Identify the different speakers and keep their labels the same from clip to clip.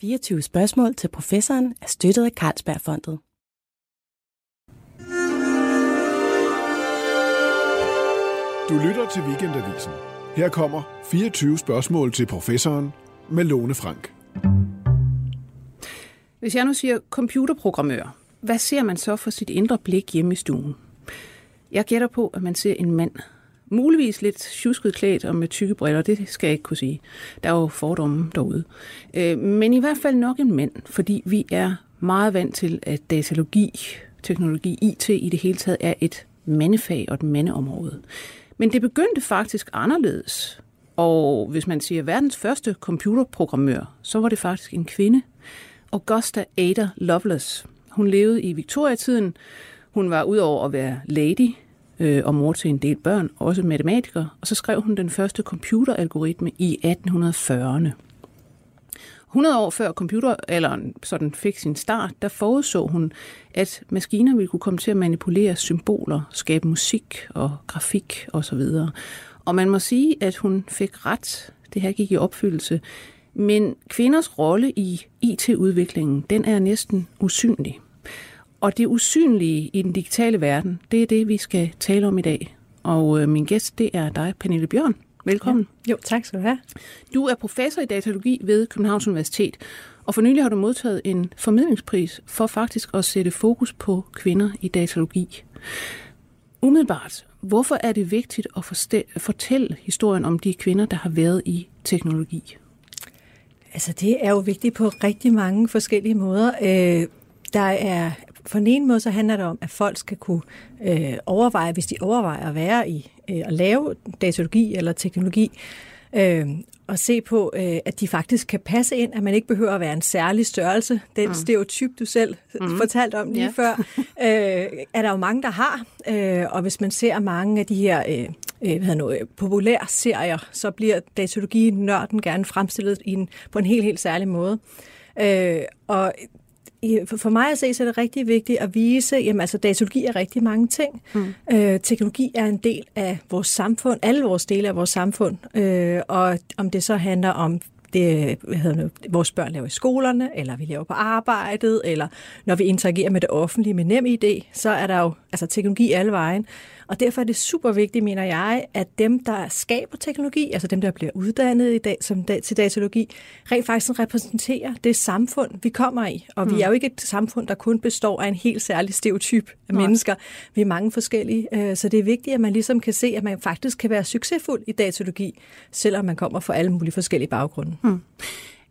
Speaker 1: 24 spørgsmål til professoren er støttet af Carlsbergfondet.
Speaker 2: Du lytter til Weekendavisen. Her kommer 24 spørgsmål til professoren med Lone Frank.
Speaker 3: Hvis jeg nu siger computerprogrammør, hvad ser man så for sit indre blik hjemme i stuen? Jeg gætter på, at man ser en mand. Muligvis lidt tjusket klædt og med tykke briller, det skal jeg ikke kunne sige. Der er jo fordomme derude. Øh, men i hvert fald nok en mand, fordi vi er meget vant til, at datalogi, teknologi, IT i det hele taget er et mandefag og et mandeområde. Men det begyndte faktisk anderledes. Og hvis man siger verdens første computerprogrammør, så var det faktisk en kvinde. Augusta Ada Lovelace. Hun levede i Victoria-tiden. Hun var udover at være lady øh, og mor til en del børn, også matematiker, og så skrev hun den første computeralgoritme i 1840'erne. 100 år før computeralderen sådan fik sin start, der forudså hun, at maskiner ville kunne komme til at manipulere symboler, skabe musik og grafik osv. Og man må sige, at hun fik ret. Det her gik i opfyldelse. Men kvinders rolle i IT-udviklingen, den er næsten usynlig. Og det usynlige i den digitale verden, det er det, vi skal tale om i dag. Og øh, min gæst, det er dig, Pernille Bjørn. Velkommen.
Speaker 4: Ja. Jo, tak skal du have.
Speaker 3: Du er professor i datalogi ved Københavns Universitet, og for nylig har du modtaget en formidlingspris for faktisk at sætte fokus på kvinder i datalogi. Umiddelbart, hvorfor er det vigtigt at fortælle historien om de kvinder, der har været i teknologi?
Speaker 4: Altså, det er jo vigtigt på rigtig mange forskellige måder. Øh, der er på den ene måde så handler det om, at folk skal kunne øh, overveje, hvis de overvejer at være i øh, at lave datalogi eller teknologi, øh, og se på, øh, at de faktisk kan passe ind, at man ikke behøver at være en særlig størrelse. Den mm. stereotyp, du selv mm. fortalte om lige ja. før, øh, er der jo mange, der har. Øh, og hvis man ser mange af de her øh, øh, hvad noget, populære serier, så bliver datalogi-nørden gerne fremstillet i en, på en helt, helt særlig måde. Øh, og for mig at se, så er det rigtig vigtigt at vise, at altså, datalogi er rigtig mange ting. Mm. Øh, teknologi er en del af vores samfund, alle vores dele af vores samfund. Øh, og om det så handler om det, hvad hedder det, vores børn laver i skolerne, eller vi laver på arbejdet, eller når vi interagerer med det offentlige med nem idé, så er der jo altså, teknologi alle vejen. Og derfor er det super vigtigt, mener jeg, at dem, der skaber teknologi, altså dem, der bliver uddannet i dag, som til datalogi, rent faktisk repræsenterer det samfund, vi kommer i. Og mm. vi er jo ikke et samfund, der kun består af en helt særlig stereotyp af Nej. mennesker. Vi er mange forskellige, øh, så det er vigtigt, at man ligesom kan se, at man faktisk kan være succesfuld i datalogi, selvom man kommer fra alle mulige forskellige baggrunde. Mm.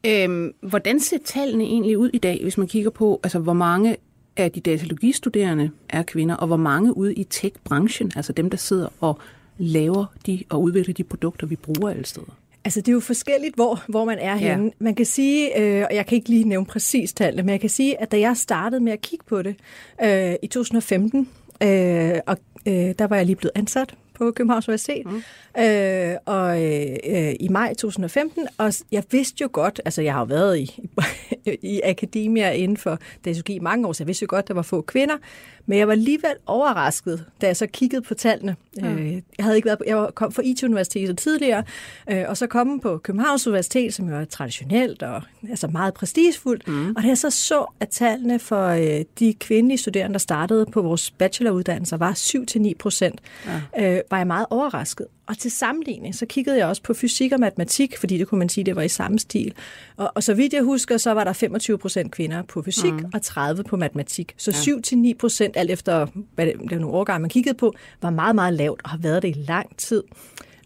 Speaker 3: Øhm, hvordan ser tallene egentlig ud i dag, hvis man kigger på, altså hvor mange af de datalogistuderende er kvinder, og hvor mange ude i tech-branchen, altså dem, der sidder og laver de og udvikler de produkter, vi bruger alle steder?
Speaker 4: Altså, det er jo forskelligt, hvor, hvor man er henne. Ja. Man kan sige, øh, og jeg kan ikke lige nævne præcis tallene, men jeg kan sige, at da jeg startede med at kigge på det øh, i 2015, øh, og øh, der var jeg lige blevet ansat på Københavns Universitet, mm. øh, og øh, i maj 2015, og jeg vidste jo godt, altså jeg har jo været i, i akademia inden for datalogi i mange år, så jeg vidste jo godt, at der var få kvinder, men jeg var alligevel overrasket, da jeg så kiggede på tallene. Mm. Øh, jeg havde ikke været på, jeg kom fra IT-universitetet tidligere, øh, og så kom på Københavns Universitet, som jo er traditionelt og altså meget prestigefuldt, mm. og da jeg så så, at tallene for øh, de kvindelige studerende, der startede på vores bacheloruddannelser, var 7-9 procent, ja. øh, var jeg meget overrasket. Og til sammenligning, så kiggede jeg også på fysik og matematik, fordi det kunne man sige, det var i samme stil. Og, og så vidt jeg husker, så var der 25 procent kvinder på fysik mm. og 30 på matematik. Så ja. 7-9 procent, alt efter hvad det, det var nogle årgange, man kiggede på, var meget, meget lavt og har været det i lang tid.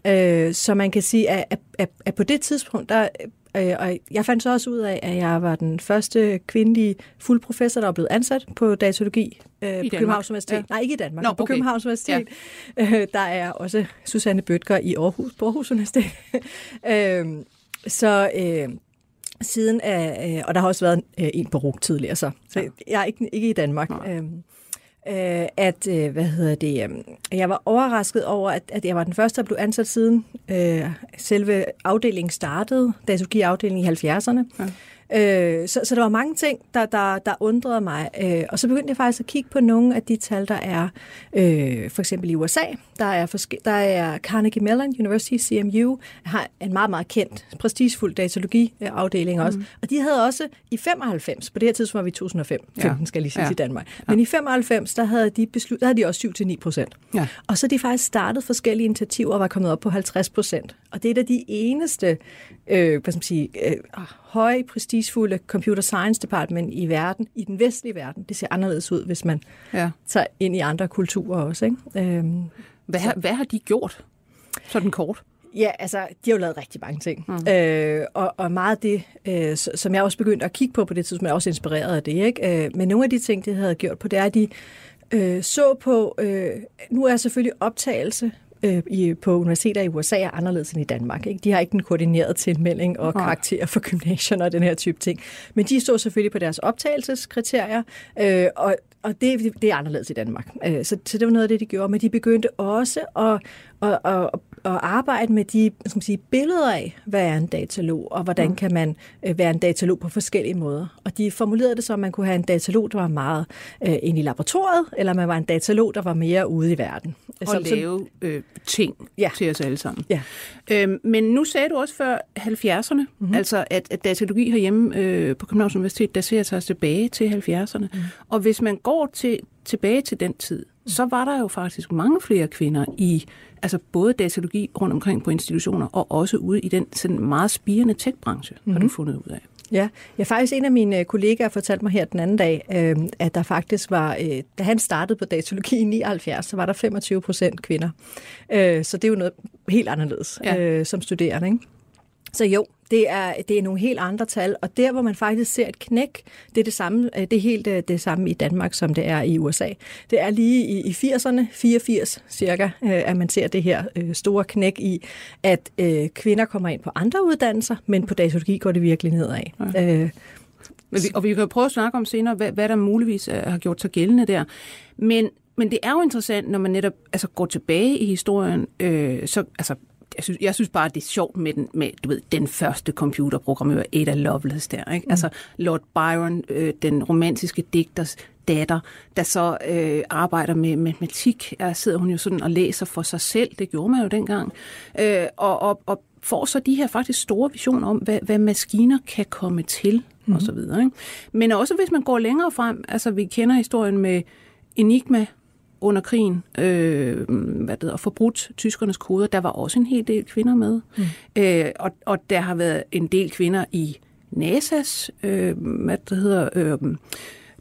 Speaker 4: Øh, så man kan sige, at, at, at, at på det tidspunkt, der Øh, og jeg fandt så også ud af, at jeg var den første kvindelige fuldprofessor, der er blevet ansat på datalogi øh, på Københavns Universitet. Ja. Nej, ikke i Danmark, Nå, okay. på Københavns Universitet. Ja. Øh, der er også Susanne Bøtger i Aarhus, på Aarhus Universitet. øh, så øh, siden af, øh, og der har også været øh, en på RUG tidligere, så, så ja. jeg er ikke, ikke i Danmark. Øh, øh, at, øh, hvad hedder det, øh, jeg var overrasket over, at, at jeg var den første, der blev ansat siden øh, selve afdelingen startede, datalogiafdelingen i 70'erne. Ja. Øh, så, så der var mange ting, der, der, der undrede mig. Øh, og så begyndte jeg faktisk at kigge på nogle af de tal, der er øh, for eksempel i USA. Der er, forske- der er Carnegie Mellon University, CMU, har en meget, meget kendt, prestigefuld datalogiafdeling også. Mm. Og de havde også i 95, på det her tidspunkt var vi i 2005, 15 ja. skal jeg lige sige ja. i Danmark. Men ja. i 95, der havde de, beslut, der havde de også 7-9 procent. Ja. Og så de faktisk startet forskellige initiativer og var kommet op på 50 procent. Og det er da de eneste øh, hvad skal man sige, øh, høje, prestigefulde computer science department i verden, i den vestlige verden. Det ser anderledes ud, hvis man ja. tager ind i andre kulturer også. Ikke? Øhm,
Speaker 3: hvad, har, hvad har de gjort? Sådan kort.
Speaker 4: Ja, altså, de har jo lavet rigtig mange ting. Mm. Øh, og, og meget af det, øh, som jeg også begyndte at kigge på på det tidspunkt, er også inspireret af det. Ikke? Øh, men nogle af de ting, de havde gjort på, det er, at de øh, så på, øh, nu er selvfølgelig optagelse øh, i, på universiteter i USA er anderledes end i Danmark. Ikke? De har ikke den koordinerede tilmelding og karakterer for gymnasierne og den her type ting. Men de står selvfølgelig på deres optagelseskriterier, øh, og, og det, det er anderledes i Danmark. Øh, så, så det var noget af det, de gjorde. Men de begyndte også at, at, at, at arbejde med de skal man sige, billeder af, hvad er en datalog, og hvordan mm. kan man øh, være en datalog på forskellige måder. Og de formulerede det så, at man kunne have en datalog, der var meget øh, ind i laboratoriet, eller man var en datalog, der var mere ude i verden.
Speaker 3: Og som, lave øh, ting ja. til os alle sammen. Ja. Øhm, men nu sagde du også før 70'erne, mm-hmm. altså at, at datalogi herhjemme øh, på Københavns Universitet, der ser sig tilbage til 70'erne. Mm. Og hvis man går til, tilbage til den tid, så var der jo faktisk mange flere kvinder i altså både datalogi rundt omkring på institutioner, og også ude i den sådan meget spirende tech-branche, mm-hmm. har du mhm. fundet ud af.
Speaker 4: Ja, jeg faktisk en af mine kollegaer fortalte mig her den anden dag, øh, at der faktisk var, øh, da han startede på datalogi i 79, så var der 25 procent kvinder. Øh, så det er jo noget helt anderledes ja. øh, som studerende. Ikke? Så jo, det er, det er nogle helt andre tal, og der, hvor man faktisk ser et knæk, det er det samme, øh, det er helt øh, det samme i Danmark, som det er i USA. Det er lige i, i 80'erne, 84 cirka, øh, at man ser det her store knæk i, at kvinder kommer ind på andre uddannelser, men på datalogi går det virkelig nedad. Ja. Øh,
Speaker 3: men vi, og vi kan prøve at snakke om senere, hvad, hvad der muligvis har gjort sig gældende der. Men, men det er jo interessant, når man netop altså, går tilbage i historien, øh, så altså, jeg synes, jeg synes bare, det er sjovt med, den, med du ved, den første computerprogrammør, Ada Lovelace der. Ikke? Mm. Altså Lord Byron, øh, den romantiske digters datter, der så øh, arbejder med matematik. Der sidder hun jo sådan og læser for sig selv. Det gjorde man jo dengang. Øh, og, og, og får så de her faktisk store visioner om, hvad, hvad maskiner kan komme til, mm. og så videre. Ikke? Men også hvis man går længere frem, altså vi kender historien med Enigma, under krigen, øh, hvad det hedder, forbrudt tyskernes koder. Der var også en hel del kvinder med. Mm. Øh, og, og der har været en del kvinder i NASA's, øh, hvad det hedder, øh,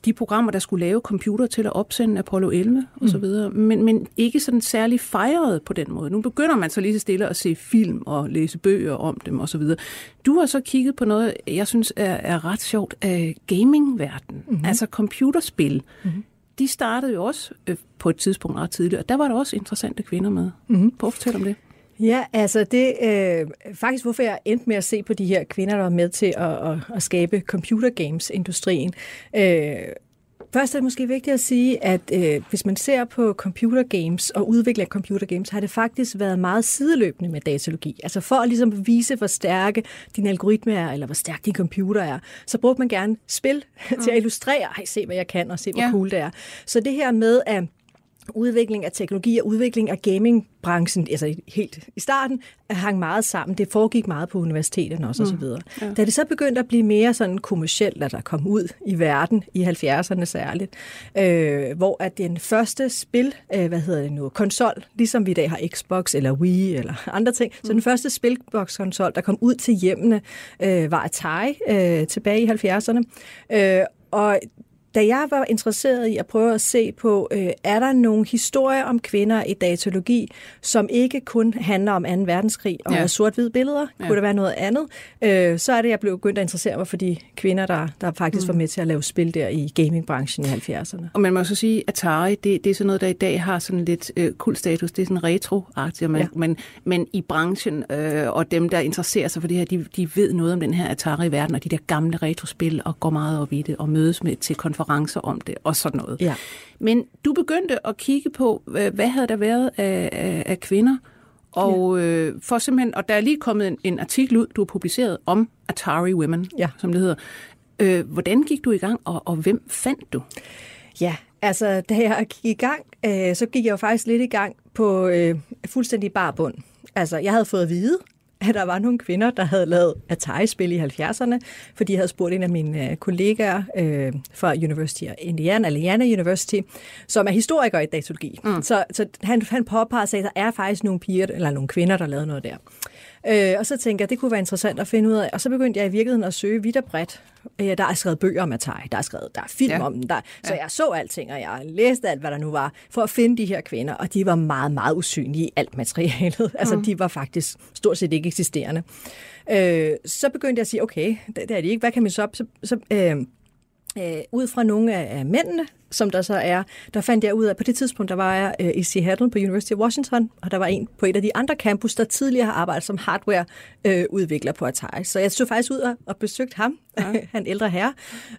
Speaker 3: de programmer, der skulle lave computer til at opsende Apollo 11 og så mm. videre, men, men ikke sådan særlig fejret på den måde. Nu begynder man så lige så stille at se film og læse bøger om dem og så videre. Du har så kigget på noget, jeg synes er, er ret sjovt, af gaming-verden, mm-hmm. altså computerspil. Mm-hmm de startede jo også øh, på et tidspunkt ret tidligt, og der var der også interessante kvinder med. Mm-hmm. Prøv at fortælle om det.
Speaker 4: Ja, altså det øh, faktisk hvorfor jeg endte med at se på de her kvinder, der var med til at, at, at skabe computer games industrien. Øh, Først er det måske vigtigt at sige, at øh, hvis man ser på computer games og udvikling af computer games, har det faktisk været meget sideløbende med datalogi. Altså for at ligesom vise, hvor stærke din algoritme er, eller hvor stærk din computer er, så brugte man gerne spil mm. til at illustrere, ej, se hvad jeg kan, og se hvor ja. cool det er. Så det her med at udvikling af teknologi og udvikling af gamingbranchen, altså helt i starten, hang meget sammen. Det foregik meget på universiteterne også, mm. og så mm. videre. Ja. Da det så begyndte at blive mere sådan kommercielt, at der kom ud i verden, i 70'erne særligt, øh, hvor at den første spil, øh, hvad hedder det nu, konsol, ligesom vi i dag har Xbox eller Wii eller andre ting, mm. så den mm. første spilbox-konsol, der kom ud til hjemmene, øh, var Atari øh, tilbage i 70'erne. Øh, og da jeg var interesseret i at prøve at se på, øh, er der nogle historier om kvinder i datalogi, som ikke kun handler om 2. verdenskrig og ja. sort-hvide billeder, ja. kunne der være noget andet, øh, så er det, jeg blev begyndt at interessere mig for de kvinder, der, der faktisk mm. var med til at lave spil der i gamingbranchen i 70'erne.
Speaker 3: Og man må så sige, at Atari, det, det er sådan noget, der i dag har sådan lidt øh, kultstatus, det er sådan retro-agtigt, men, ja. men, men i branchen øh, og dem, der interesserer sig for det her, de, de ved noget om den her Atari-verden og de der gamle retrospil og går meget op i det og mødes med til konferencer konferencer om det og sådan noget. Ja. Men du begyndte at kigge på, hvad havde der været af, af, af kvinder, og ja. øh, for simpelthen, og der er lige kommet en, en artikel ud, du har publiceret om Atari Women, ja. som det hedder. Øh, hvordan gik du i gang, og, og hvem fandt du?
Speaker 4: Ja, Altså, da jeg gik i gang, øh, så gik jeg jo faktisk lidt i gang på øh, fuldstændig bar bund. Altså, jeg havde fået at vide, at der var nogle kvinder, der havde lavet Atari-spil i 70'erne, fordi jeg havde spurgt en af mine øh, kollegaer øh, fra University of Indiana, Indiana University, som er historiker i datologi. Mm. Så, så han, han påpegede sig, at der er faktisk nogle piger, eller nogle kvinder, der lavede noget der. Øh, og så tænkte jeg, det kunne være interessant at finde ud af. Og så begyndte jeg i virkeligheden at søge vidt og bredt. Øh, der er skrevet bøger om Atari, der er skrevet, der er film ja. om den. Der, så ja. jeg så alting, og jeg læste alt, hvad der nu var, for at finde de her kvinder. Og de var meget, meget usynlige i alt materialet. Altså, mm. de var faktisk stort set ikke eksisterende. Øh, så begyndte jeg at sige, okay, det, det er de ikke. Hvad kan man så... så, så øh, øh, ud fra nogle af, af mændene, som der så er, der fandt jeg ud af, på det tidspunkt, der var jeg øh, i Seattle på University of Washington, og der var en på et af de andre campus, der tidligere har arbejdet som hardware-udvikler øh, på Atari. Så jeg stod faktisk ud og, og besøgte ham, ja. han ældre herre.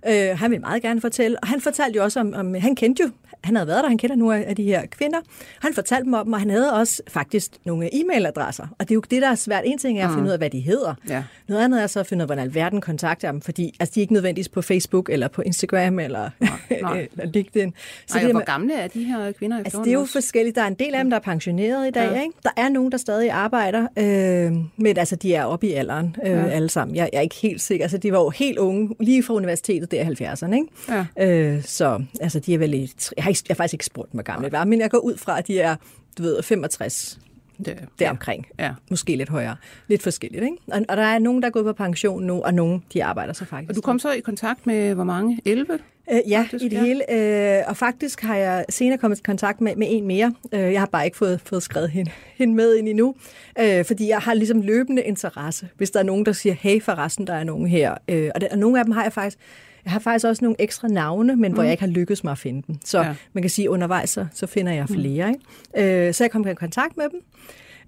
Speaker 4: Øh, han ville meget gerne fortælle, og han fortalte jo også om, om han kendte jo, han havde været der, han kender nogle af de her kvinder. Han fortalte dem om dem, og han havde også faktisk nogle e-mailadresser. Og det er jo det, der er svært. En ting er at finde mm. ud af, hvad de hedder. Ja. Noget andet er så at finde ud af, hvordan alverden kontakter dem, fordi altså, de er ikke nødvendigvis på Facebook, eller på Instagram, eller, nej, nej. eller LinkedIn.
Speaker 3: Så Ej, det, hvor gamle er de her kvinder?
Speaker 4: Altså, det er jo også? forskelligt. Der er en del af dem, der er pensioneret i dag. Ja. Ikke? Der er nogen, der stadig arbejder, øh, men altså, de er oppe i alderen øh, ja. alle sammen. Jeg, jeg er ikke helt sikker. Altså, de var jo helt unge, lige fra universitetet der i 70'erne. Ikke? Ja. Øh, så altså, de er vel i, jeg, har ikke, jeg har faktisk ikke spurgt, hvor gamle de var, men jeg går ud fra, at de er du ved, 65 det, deromkring. Ja. Måske lidt højere. Lidt forskelligt, ikke? Og, og der er nogen, der er gået på pension nu, og nogen, de arbejder så faktisk.
Speaker 3: Og du kom så i kontakt med hvor mange? 11?
Speaker 4: Øh, ja, faktisk, i det ja. hele. Øh, og faktisk har jeg senere kommet i kontakt med, med en mere. Øh, jeg har bare ikke fået, fået skrevet hende, hende med ind endnu, øh, fordi jeg har ligesom løbende interesse, hvis der er nogen, der siger, hey forresten, der er nogen her. Øh, og, det, og nogle af dem har jeg faktisk jeg har faktisk også nogle ekstra navne, men mm. hvor jeg ikke har lykkedes mig at finde dem. Så ja. man kan sige, at undervejs så, så finder jeg mm. flere. Mm. Ikke? Øh, så jeg kom i kontakt med dem,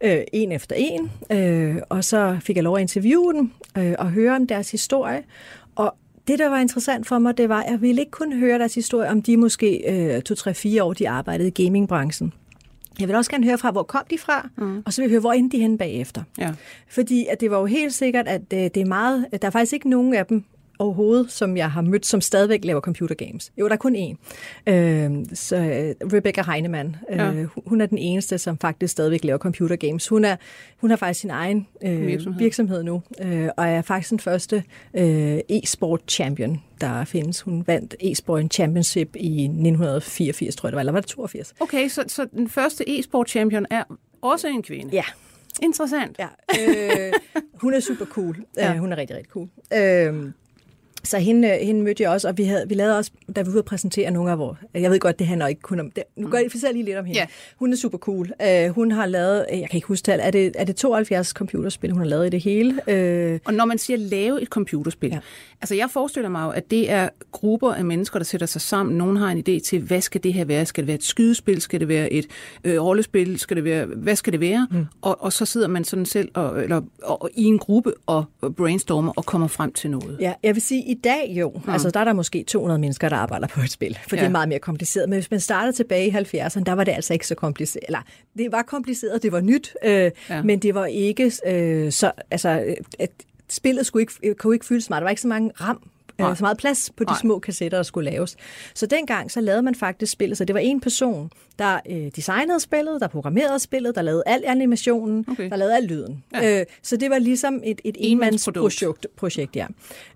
Speaker 4: øh, en efter en, øh, og så fik jeg lov at interviewe dem øh, og høre om deres historie. Og det, der var interessant for mig, det var, at jeg ville ikke kun høre deres historie om de måske øh, to, tre, fire år, de arbejdede i gamingbranchen. Jeg vil også gerne høre fra, hvor kom de fra, mm. og så vil jeg høre, hvor endte de hen bagefter. Ja. Fordi at det var jo helt sikkert, at det, øh, det er meget, der er faktisk ikke nogen af dem, overhovedet, som jeg har mødt, som stadigvæk laver computer games. Jo, der er kun én. Øh, så Rebecca Heinemann, øh, ja. hun er den eneste, som faktisk stadigvæk laver computer games. Hun, er, hun har faktisk sin egen øh, virksomhed. virksomhed nu, øh, og er faktisk den første øh, e-sport champion, der findes. Hun vandt e-sport championship i 1984, tror jeg det var, eller var det 82?
Speaker 3: Okay, så, så den første e-sport champion er også en kvinde?
Speaker 4: Ja.
Speaker 3: Interessant.
Speaker 4: Ja. Øh, hun er super cool. Ja. Uh, hun er rigtig, rigtig cool. Øh, så hende, øh, hende mødte jeg også, og vi, havde, vi lavede også, da vi var ude at præsentere nogle af vores... Jeg ved godt, det handler ikke kun om... Det, nu gør jeg lige lidt om hende. Yeah. Hun er super cool. Uh, hun har lavet, jeg kan ikke huske det, er det, er det 72 computerspil, hun har lavet i det hele? Uh,
Speaker 3: og når man siger lave et computerspil, ja. altså jeg forestiller mig jo, at det er grupper af mennesker, der sætter sig sammen. Nogen har en idé til, hvad skal det her være? Skal det være et skydespil? Skal det være et øh, rollespil? Skal det være, hvad skal det være? Mm. Og, og så sidder man sådan selv og, eller, og, og, i en gruppe og brainstormer og kommer frem til noget.
Speaker 4: Ja, jeg vil sige, i dag jo, mm. altså der er der måske 200 mennesker, der arbejder på et spil, for ja. det er meget mere kompliceret. Men hvis man startede tilbage i 70'erne, der var det altså ikke så kompliceret. Eller, det var kompliceret, det var nyt, øh, ja. men det var ikke øh, så, altså, at spillet skulle ikke, kunne ikke fyldes meget. Der var ikke så mange ram Nej. så meget plads på de Nej. små kassetter, der skulle laves. Så dengang så lavede man faktisk spillet, så det var en person, der øh, designede spillet, der programmerede spillet, der lavede al animationen, okay. der lavede al lyden. Ja. Øh, så det var ligesom et, et enmandsprojekt. Projekt, ja.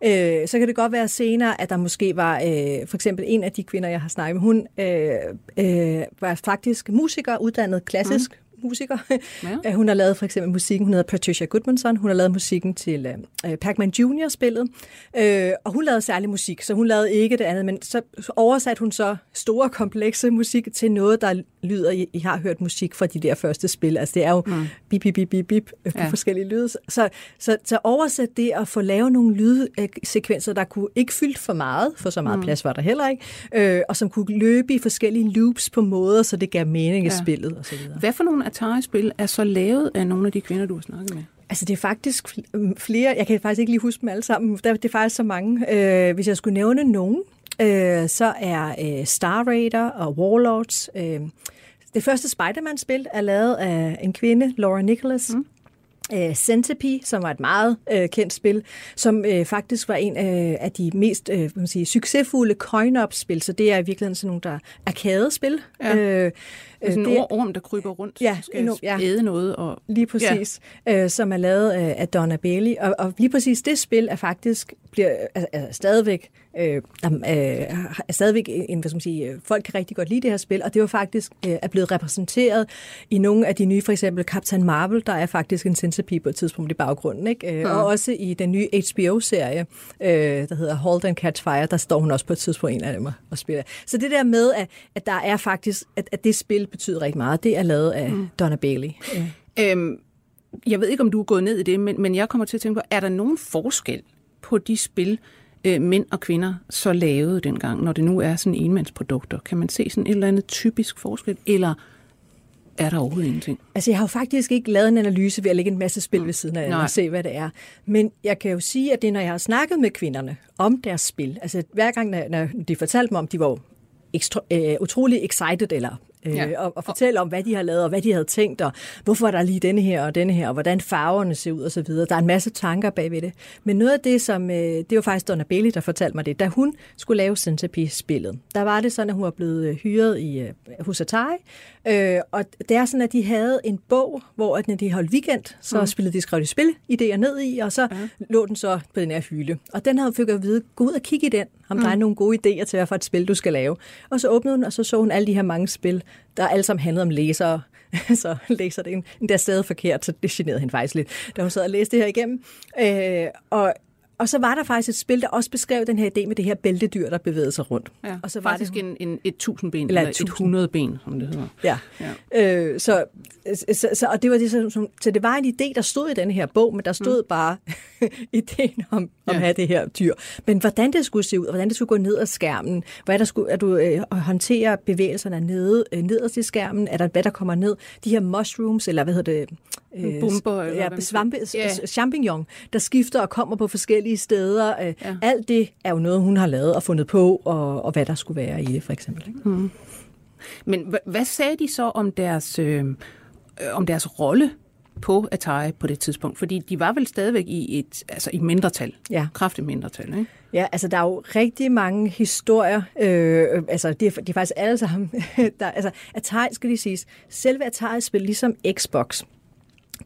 Speaker 4: Øh, så kan det godt være senere, at der måske var øh, for eksempel en af de kvinder, jeg har snakket med, hun øh, øh, var faktisk musiker, uddannet klassisk mm musiker. Ja. hun har lavet for eksempel musikken, hun hedder Patricia Goodmanson, hun har lavet musikken til uh, Pac-Man Junior-spillet, uh, og hun lavede særlig musik, så hun lavede ikke det andet, men så oversatte hun så store, komplekse musik til noget, der lyder, I, I har hørt musik fra de der første spil, altså det er jo mm. bip, bip, bip, bip, bip på ja. forskellige lyde, så, så, så oversæt det at få lavet nogle lydsekvenser, der kunne ikke fyldt for meget, for så meget mm. plads var der heller ikke, øh, og som kunne løbe i forskellige loops på måder, så det gav mening i ja. spillet osv.
Speaker 3: Hvad for nogle Atari-spil er så lavet af nogle af de kvinder, du har snakket med?
Speaker 4: Altså, det er faktisk flere. Jeg kan faktisk ikke lige huske dem alle sammen. Det er faktisk så mange. Øh, hvis jeg skulle nævne nogen, øh, så er øh, Star Raider og Warlords. Øh, det første Spider-Man-spil er lavet af en kvinde, Laura Nicholas. Mm. øh, Centipede, som var et meget øh, kendt spil, som øh, faktisk var en øh, af de mest øh, man sige, succesfulde coin-op-spil, så det er i virkeligheden sådan nogle, der arcade-spil.
Speaker 3: Ja.
Speaker 4: Øh,
Speaker 3: Det er sådan
Speaker 4: det-
Speaker 3: en orm, der kryber rundt,
Speaker 4: Ja,
Speaker 3: skal
Speaker 4: endnu- ja.
Speaker 3: æde noget. Og,
Speaker 4: Lige præcis, ja. øh, som er lavet øh, af Donna Bailey. Og, og lige præcis det spil er faktisk bliver er, er stadigvæk øh, øh, er stadigvæk en, hvad skal man sige, øh, folk kan rigtig godt lide det her spil, og det var faktisk øh, er blevet repræsenteret i nogle af de nye, for eksempel Captain Marvel, der er faktisk en centipede på et tidspunkt i baggrunden, ikke? Øh, og også i den nye HBO-serie, øh, der hedder Halt and Catch Fire, der står hun også på et tidspunkt en af dem og- og spiller. Så det der med, at, at der er faktisk, at, at det spil betyder rigtig meget, det er lavet af mm. Donna Bailey. Øh.
Speaker 3: Øhm, jeg ved ikke, om du er gået ned i det, men, men jeg kommer til at tænke på, er der nogen forskel på de spil, øh, mænd og kvinder så lavede dengang, når det nu er sådan enmandsprodukter? Kan man se sådan et eller andet typisk forskel, eller er der overhovedet ingenting?
Speaker 4: Altså, jeg har jo faktisk ikke lavet en analyse ved at lægge en masse spil ved siden af
Speaker 3: Nej.
Speaker 4: og se, hvad det er. Men jeg kan jo sige, at det er, når jeg har snakket med kvinderne om deres spil, altså hver gang, når, de fortalte mig om, de var ekstra, øh, utrolig excited, eller øh,
Speaker 3: Ja.
Speaker 4: og, og fortælle om, hvad de har lavet, og hvad de havde tænkt, og hvorfor er der lige denne her og denne her, og hvordan farverne ser ud, og så videre. Der er en masse tanker bagved det. Men noget af det, som, øh, det var faktisk Donna Bailey, der fortalte mig det, da hun skulle lave Centipede-spillet, der var det sådan, at hun var blevet øh, hyret i, øh, hos Atari, øh, og det er sådan, at de havde en bog, hvor at når de holdt weekend, så mm. spillede de skrev de spil idéer ned i, og så ja. lå den så på den her hylde. Og den havde jeg at vide, gå ud og kigge i den, om mm. der er nogle gode idéer til, hvad for et spil, du skal lave. Og så åbnede hun, og så så hun alle de her mange spil, der alle sammen handlede om læsere. så læser det endda stadig forkert, så det generede hende faktisk lidt, da hun sad og læste det her igennem. Øh, og og så var der faktisk et spil, der også beskrev den her idé med det her bæltedyr, der bevægede sig rundt.
Speaker 3: Ja,
Speaker 4: og så var
Speaker 3: faktisk
Speaker 4: det,
Speaker 3: en, en, et tusindben,
Speaker 4: Eller
Speaker 3: eller,
Speaker 4: et
Speaker 3: et hundredben, som det hedder.
Speaker 4: Ja. ja. Øh, så, så, så, og det var det, som, så det var en idé, der stod i den her bog, men der stod mm. bare ideen om, om
Speaker 3: Ja.
Speaker 4: at have det her dyr. Men hvordan det skulle se ud, og hvordan det skulle gå ned ad skærmen, hvad der skulle, at du øh, håndtere bevægelserne nede, øh, nederst i skærmen, er der, hvad der kommer ned, de her mushrooms, eller hvad hedder det? Øh,
Speaker 3: Bumper, eller
Speaker 4: ja, svampe,
Speaker 3: ja.
Speaker 4: champignon, der skifter og kommer på forskellige steder. Øh,
Speaker 3: Ja.
Speaker 4: Alt det er jo noget, hun har lavet og fundet på, og, og hvad der skulle være i det, for eksempel. Ikke?
Speaker 3: Men hva- hvad sagde de så om deres, øh, øh, om deres rolle på Atari på det tidspunkt? Fordi de var vel stadigvæk i et altså i mindretal.
Speaker 4: Ja.
Speaker 3: Kraftigt mindretal, ikke?
Speaker 4: Ja, altså der er jo rigtig mange historier, øh, altså det er, de er faktisk alle sammen, der, altså Atari skal lige siges, selve Atari-spil ligesom Xbox,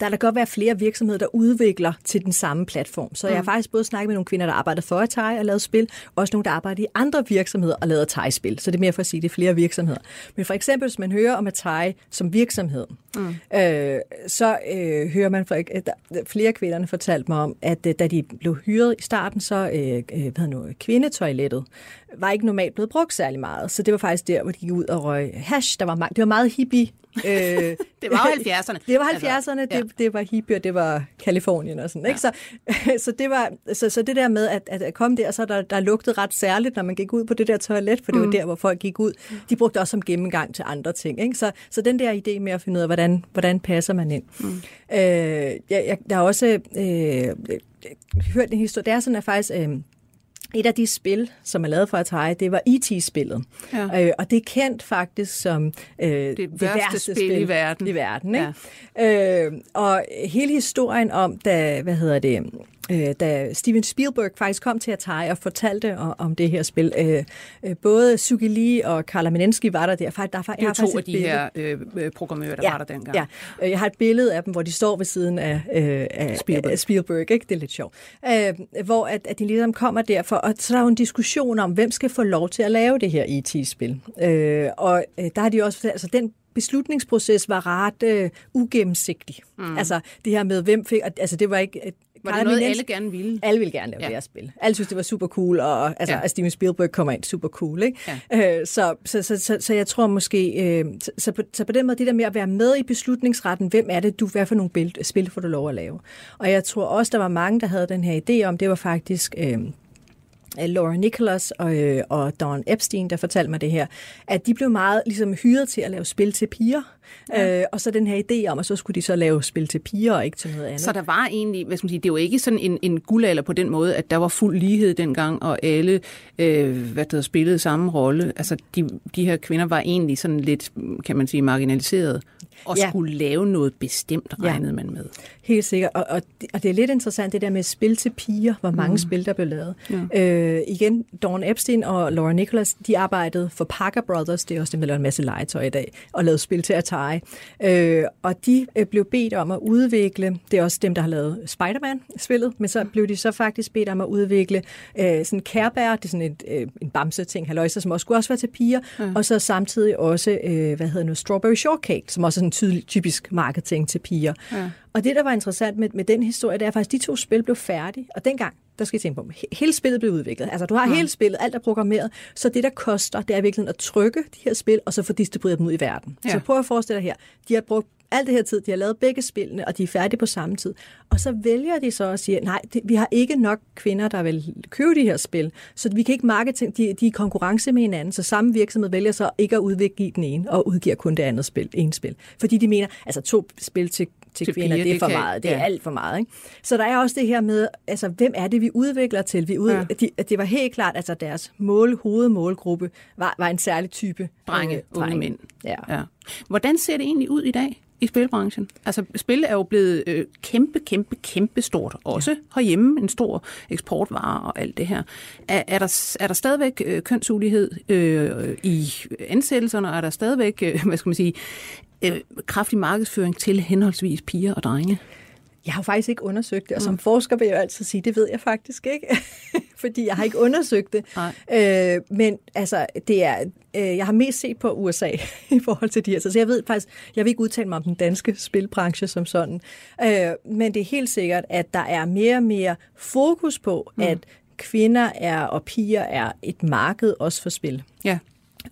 Speaker 4: der kan godt være flere virksomheder, der udvikler til den samme platform. Så jeg har faktisk både snakket med nogle kvinder, der arbejder for Atari og lavet spil, og også nogle, der arbejder i andre virksomheder og lavet Atari-spil. Så det er mere for at sige, at det er flere virksomheder. Men for eksempel, hvis man hører om Atari som virksomhed, mm. øh, så øh, hører man fra, øh, der, flere kvinderne fortalte mig om, at øh, da de blev hyret i starten, så øh, øh, hvad nu, kvindetoilettet var ikke normalt blevet brugt særlig meget. Så det var faktisk der, hvor de gik ud og røg hash. Der var, mange, det var meget hippie. Øh,
Speaker 3: Det var jo 70'erne.
Speaker 4: det var
Speaker 3: Altså,
Speaker 4: 70'erne,
Speaker 3: ja.
Speaker 4: det, det var hippie, og det var Kalifornien og sådan. Ikke? Så, så, det var, så, så det der med at, at komme der, så der, der lugtede ret særligt, når man gik ud på det der toilet, for det var der, hvor folk gik ud. De brugte også som gennemgang til andre ting. Ikke? Så, så den der idé med at finde ud af, hvordan, hvordan passer man ind. Mm. Øh, jeg, jeg, der er også øh, hørt en historie, det er sådan, at faktisk... Øh, et af de spil, som er lavet for Atari, det var E.T.-spillet.
Speaker 3: Ja.
Speaker 4: Øh, og det er kendt faktisk som øh,
Speaker 3: Det værste spil i verden.
Speaker 4: I verden ikke? Ja. Øh, og hele historien om, da, hvad hedder det, øh, da Steven Spielberg faktisk kom til Atari og fortalte om, det her spil. Øh, øh, både Sugi Lee og Carla Menensky var der der. Faktisk, der
Speaker 3: Det er jo to af de her øh, øh, programmører, der
Speaker 4: ja,
Speaker 3: var der dengang.
Speaker 4: Ja, jeg har et billede af dem, hvor de står ved siden af, øh, af
Speaker 3: Spielberg.
Speaker 4: Af Spielberg ikke? Det er lidt sjovt. Øh, hvor at, at de ligesom kommer derfor, og så er der jo en diskussion om, hvem skal få lov til at lave det her E.T.-spil. Øh, og øh, der har de også altså den beslutningsproces var ret øh, ugennemsigtig. Mm. Altså det her med, hvem fik, altså det var ikke...
Speaker 3: Var
Speaker 4: Carla
Speaker 3: det noget, alle gerne ville?
Speaker 4: alle ville gerne lave
Speaker 3: Ja.
Speaker 4: det her spil. Alle synes, det var super cool, og altså,
Speaker 3: Ja.
Speaker 4: at Steven Spielberg kommer ind super cool. Ikke? Ja. Øh, så, så, så, så, så jeg tror måske, øh, så, så, på, så på den måde, det der med at være med i beslutningsretten, hvem er det, du, hvad for nogle spil, spil får du lov at lave? Og jeg tror også, der var mange, der havde den her idé om, det var faktisk... Øh, Laura Nicholas og, øh, og Dawn Epstein, der fortalte mig det her, at de blev meget ligesom hyret til at lave spil til piger. Ja. Øh, og så den her idé om, at så skulle de så lave spil til piger og ikke til noget andet.
Speaker 3: Så der var egentlig, hvad skal man sige, det var ikke sådan en, en guldalder på den måde, at der var fuld lighed dengang, og alle øh, hvad der spillede samme rolle. Altså de, de her kvinder var egentlig sådan lidt, kan man sige, marginaliseret og ja. skulle lave noget bestemt, regnede ja. man med.
Speaker 4: Helt sikkert, og, og, og det er lidt interessant det der med spil til piger, hvor mange mm. spil der blev lavet. Ja. Øh, igen, Dawn Epstein og Laura Nicholas, de arbejdede for Parker Brothers, det er også dem, der lavede en masse legetøj i dag, og lavede spil til Atari. Øh, og de øh, blev bedt om at udvikle, det er også dem, der har lavet Spider-Man-spillet, men så blev de så faktisk bedt om at udvikle øh, sådan kærbær, det er sådan et, øh, en bamse-ting, haløjser, som også skulle også være til piger, ja. og så samtidig også, øh, hvad hedder nu, Strawberry Shortcake, som også er sådan tydelig, typisk marketing til piger. Ja. Og det, der var interessant med, med den historie, det er faktisk, at de to spil blev færdige, og dengang, der skal I tænke på, hele spillet blev udviklet. Altså, du har ja. hele spillet, alt er programmeret, så det, der koster, det er virkelig at trykke de her spil, og så få distribueret dem ud i verden. Ja. Så prøv at forestille dig her, de har brugt alt det her tid, de har lavet begge spillene, og de er færdige på samme tid. Og så vælger de så at sige, nej, det, vi har ikke nok kvinder, der vil købe de her spil, så vi kan ikke marketing, de, de er i konkurrence med hinanden, så samme virksomhed vælger så ikke at udvikle den ene, og udgiver kun det andet spil, en spil. Fordi de mener, altså to spil til til, til kvinder, piger, det er for det kan, meget, det er ja. alt for meget. Ikke? Så der er også det her med, altså, hvem er det, vi udvikler til? Vi ud, ja. de, det var helt klart, altså deres mål, hovedmålgruppe var, var en særlig type.
Speaker 3: Drenge, øh, unge mænd. Ja. ja. Hvordan ser det egentlig ud i dag? I spilbranchen. Altså, spil er jo blevet øh, kæmpe, kæmpe, kæmpe stort. Også ja. herhjemme en stor eksportvare og alt det her. Er, er, der, er der stadigvæk øh, kønsulighed øh, i ansættelserne, er der stadigvæk, øh, hvad skal man sige, øh, kraftig markedsføring til henholdsvis piger og drenge?
Speaker 4: Jeg har faktisk ikke undersøgt det, og som mm. forsker vil jeg jo altid sige, det ved jeg faktisk ikke, fordi jeg har ikke undersøgt det. Øh, men altså, det er, øh, jeg har mest set på USA i forhold til de her, så jeg ved faktisk, jeg vil ikke udtale mig om den danske spilbranche som sådan, øh, men det er helt sikkert, at der er mere og mere fokus på, mm. at kvinder er og piger er et marked også for spil. Ja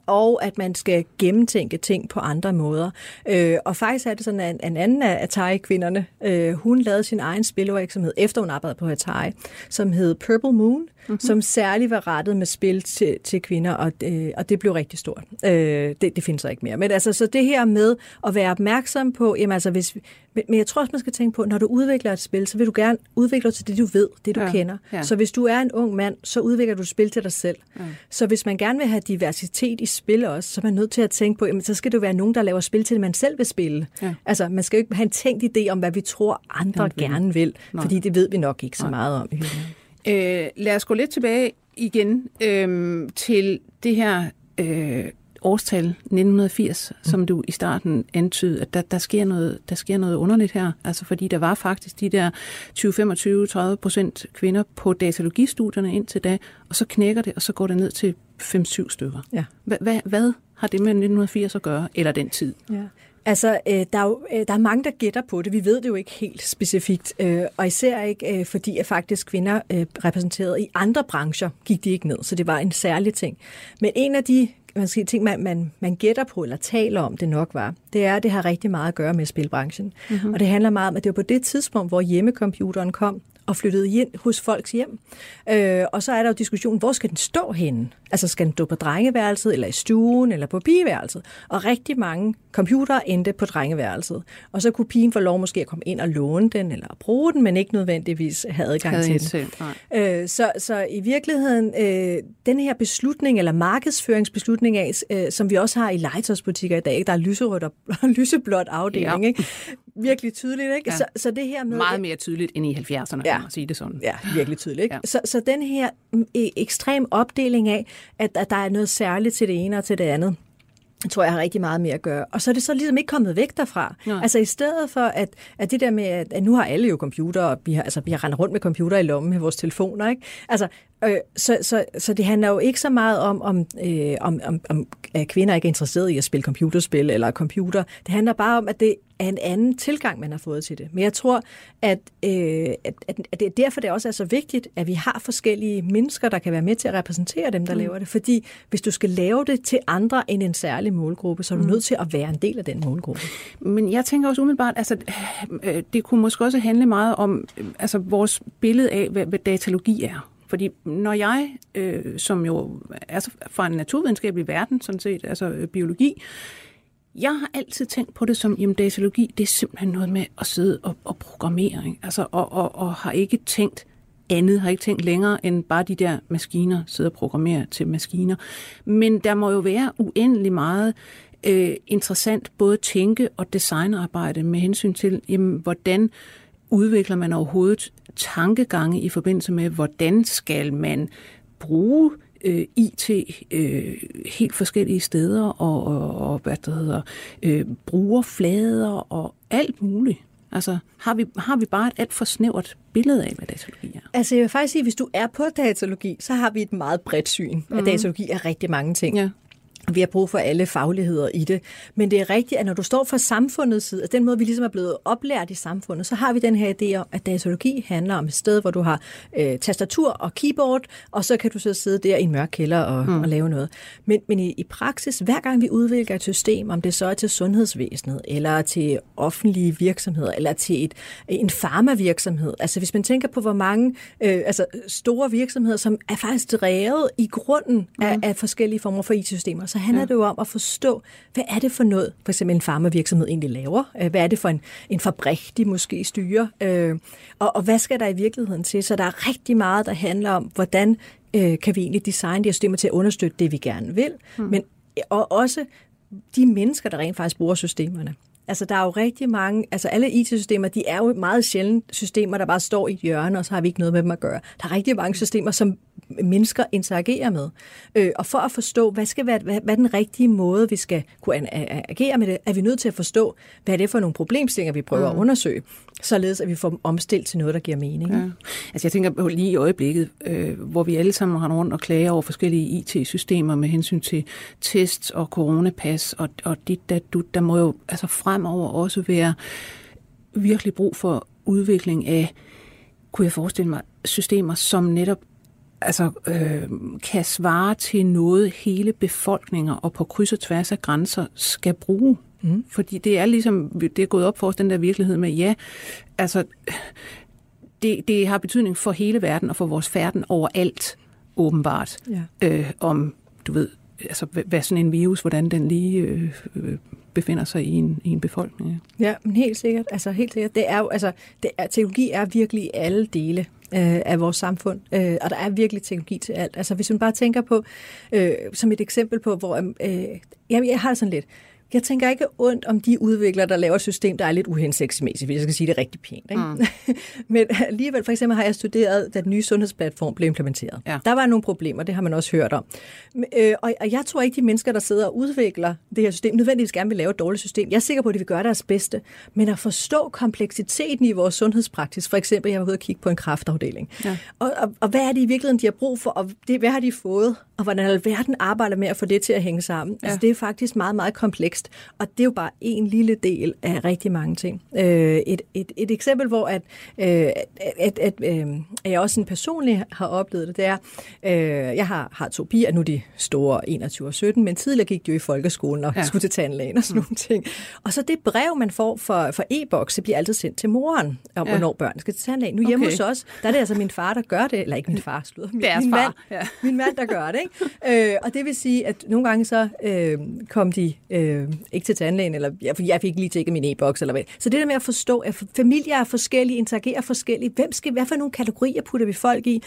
Speaker 4: og at man skal gennemtænke ting på andre måder. Øh, og faktisk er det sådan, at en anden af Atari-kvinderne, øh, hun lavede sin egen spilvirksomhed, efter hun arbejdede på Atari, som hed Purple Moon, mm-hmm. som særligt var rettet med spil til, til kvinder, og, øh, og det blev rigtig stort. Øh, det, det findes ikke mere. Men altså, så det her med at være opmærksom på, jamen altså, hvis, men, men jeg tror også, man skal tænke på, når du udvikler et spil, så vil du gerne udvikle til det, du ved, det du ja, kender. Ja. Så hvis du er en ung mand, så udvikler du et spil til dig selv. Ja. Så hvis man gerne vil have diversitet i spil også, så er man nødt til at tænke på, jamen så skal det være nogen, der laver spil til det, man selv vil spille. Ja. Altså, man skal jo ikke have en tænkt idé om, hvad vi tror, andre ja, gerne vil, Nej. fordi det ved vi nok ikke så Nej. meget om.
Speaker 3: Øh, lad os gå lidt tilbage igen øh, til det her øh, årstal 1980, mm. som du i starten antydede, at der, der, sker noget, der sker noget underligt her. Altså fordi der var faktisk de der 20-25-30 procent kvinder på datalogistudierne indtil da, og så knækker det, og så går det ned til 5-7 stykker. Ja. Hvad, hvad, hvad har det med 1980 at gøre, eller den tid? Ja.
Speaker 4: Altså, øh, der, er jo, øh, der er mange, der gætter på det. Vi ved det jo ikke helt specifikt, øh, og især ikke, fordi at faktisk kvinder repræsenteret i andre brancher gik de ikke ned, så det var en særlig ting. Men en af de man skal, ting, man, man, man gætter på eller taler om, det nok var, det er, at det har rigtig meget at gøre med spilbranchen. Mm-hmm. Og det handler meget om, at det var på det tidspunkt, hvor hjemmecomputeren kom, og flyttede ind hos folks hjem. Øh, og så er der jo diskussionen, hvor skal den stå henne? Altså skal den stå på drengeværelset, eller i stuen, eller på pigeværelset? Og rigtig mange computere endte på drengeværelset. Og så kunne pigen få lov måske at komme ind og låne den, eller bruge den, men ikke nødvendigvis have adgang havde til den. Øh, så, så i virkeligheden, øh, den her beslutning, eller markedsføringsbeslutning af, øh, som vi også har i legetøjsbutikker i dag, der er lyserødt og lyseblåt afdeling, ja. ikke? Virkelig tydeligt. Ikke? Ja. Så, så det her med,
Speaker 3: Meget mere tydeligt end i 70'erne, ja. at sige det sådan.
Speaker 4: Ja, virkelig tydeligt. Ikke? Ja. Så, så den her mm, e, ekstrem opdeling af, at, at der er noget særligt til det ene og til det andet, tror jeg har rigtig meget mere at gøre. Og så er det så ligesom ikke kommet væk derfra. Nej. Altså i stedet for, at, at det der med, at, at nu har alle jo computer, og vi har, altså, vi har rendt rundt med computer i lommen med vores telefoner, ikke? Altså, øh, så, så, så det handler jo ikke så meget om, om, øh, om, om, om at kvinder ikke er interesserede i at spille computerspil eller computer. Det handler bare om, at det er en anden tilgang, man har fået til det. Men jeg tror, at, øh, at, at det er derfor, det også er så vigtigt, at vi har forskellige mennesker, der kan være med til at repræsentere dem, der mm. laver det. Fordi hvis du skal lave det til andre end en særlig målgruppe, så er du mm. nødt til at være en del af den målgruppe.
Speaker 3: Men jeg tænker også umiddelbart, altså, øh, det kunne måske også handle meget om altså, vores billede af, hvad, hvad datalogi er. Fordi når jeg, øh, som jo er fra en naturvidenskabelig verden, sådan set, altså øh, biologi, jeg har altid tænkt på det som, jamen datalogi, det er simpelthen noget med at sidde og, og programmere, ikke? Altså, og, og, og har ikke tænkt andet, har ikke tænkt længere end bare de der maskiner, sidde og programmere til maskiner. Men der må jo være uendelig meget øh, interessant både tænke- og designarbejde med hensyn til, jamen, hvordan udvikler man overhovedet tankegange i forbindelse med, hvordan skal man bruge øh, IT øh, helt forskellige steder, og, og, og hvad der hedder, øh, brugerflader og alt muligt. Altså, har vi, har vi bare et alt for snævert billede af, hvad datalogi er?
Speaker 4: Altså, jeg vil faktisk sige, at hvis du er på datalogi, så har vi et meget bredt syn. Mm. At datalogi er rigtig mange ting. Ja. Vi har brug for alle fagligheder i det. Men det er rigtigt, at når du står fra samfundets side, altså den måde, vi ligesom er blevet oplært i samfundet, så har vi den her idé om, at datalogi handler om et sted, hvor du har øh, tastatur og keyboard, og så kan du så sidde der i en mørk kælder og, mm. og lave noget. Men, men i, i praksis, hver gang vi udvikler et system, om det så er til sundhedsvæsenet, eller til offentlige virksomheder, eller til et, en farmavirksomhed, altså hvis man tænker på, hvor mange øh, altså store virksomheder, som er faktisk drevet i grunden af, mm. af forskellige former for IT-systemer, så handler ja. det jo om at forstå, hvad er det for noget, for eksempel en farmavirksomhed egentlig laver? Øh, hvad er det for en, en fabrik, de måske styrer? Øh, og, og hvad skal der i virkeligheden til? Så der er rigtig meget, der handler om, hvordan øh, kan vi egentlig designe de her systemer til at understøtte det, vi gerne vil, mm. men og også de mennesker, der rent faktisk bruger systemerne. Altså, der er jo rigtig mange, altså alle IT-systemer, de er jo meget sjældent systemer, der bare står i et hjørne, og så har vi ikke noget med dem at gøre. Der er rigtig mange systemer, som mennesker interagerer med. Øh, og for at forstå, hvad skal være hvad, hvad er den rigtige måde, vi skal kunne agere med det, er vi nødt til at forstå, hvad er det for nogle problemstillinger, vi prøver mm. at undersøge, således at vi får dem omstillet til noget, der giver mening. Ja.
Speaker 3: Altså jeg tænker på lige i øjeblikket, øh, hvor vi alle sammen har rundt og klager over forskellige IT-systemer med hensyn til tests og coronapas og, og dit, dat, du, der må jo altså fremover også være virkelig brug for udvikling af, kunne jeg forestille mig, systemer, som netop altså, øh, kan svare til noget, hele befolkninger og på kryds og tværs af grænser skal bruge. Mm. Fordi det er ligesom, det er gået op for os, den der virkelighed med, ja, altså, det, det har betydning for hele verden og for vores færden overalt, åbenbart. Ja. Øh, om, du ved, altså, hvad sådan en virus, hvordan den lige øh, øh, befinder sig i en, i en befolkning.
Speaker 4: Ja, men helt sikkert. Altså, helt sikkert. Det er jo, altså, det er, teknologi er virkelig alle dele øh, af vores samfund, øh, og der er virkelig teknologi til alt. Altså, hvis man bare tænker på, øh, som et eksempel på, hvor øh, jeg, jeg har sådan lidt, jeg tænker ikke ondt om de udviklere, der laver et system, der er lidt uhensigtsmæssigt, hvis jeg skal sige det rigtig pænt. Ikke? Mm. Men alligevel, for eksempel har jeg studeret, da den nye sundhedsplatform blev implementeret. Ja. Der var nogle problemer, det har man også hørt om. Øh, og jeg tror ikke, de mennesker, der sidder og udvikler det her system, nødvendigvis gerne vil lave et dårligt system. Jeg er sikker på, at de vil gøre deres bedste. Men at forstå kompleksiteten i vores sundhedspraksis, for eksempel, jeg var ude og kigge på en kraftafdeling. Ja. Og, og, og hvad er det i virkeligheden, de har brug for, og det, hvad har de fået, og hvordan alverden arbejder med at få det til at hænge sammen. Ja. Altså, det er faktisk meget, meget komplekst. Og det er jo bare en lille del af rigtig mange ting. Øh, et, et, et eksempel, hvor at, øh, at, at, øh, at jeg også en personligt har oplevet det, det er, øh, jeg har, har to piger, nu er de store 21 og 17, men tidligere gik de jo i folkeskolen og ja. skulle til tandlægen og sådan mm. nogle ting. Og så det brev, man får for, for e-boks, det bliver altid sendt til moren, om ja. hvornår børn skal til tandlægen. Nu hjemme okay. hos os, der er det altså min far, der gør det, eller ikke min far, slutter, min, min, mand, ja. min mand, der gør det. Ikke? Øh, og det vil sige, at nogle gange så øh, kom de øh, ikke til tandlægen, eller jeg, jeg fik lige tjekket min e-boks, eller hvad. Så det der med at forstå, at familier er forskellige, interagerer forskelligt, hvem skal, hvad for nogle kategorier putter vi folk i?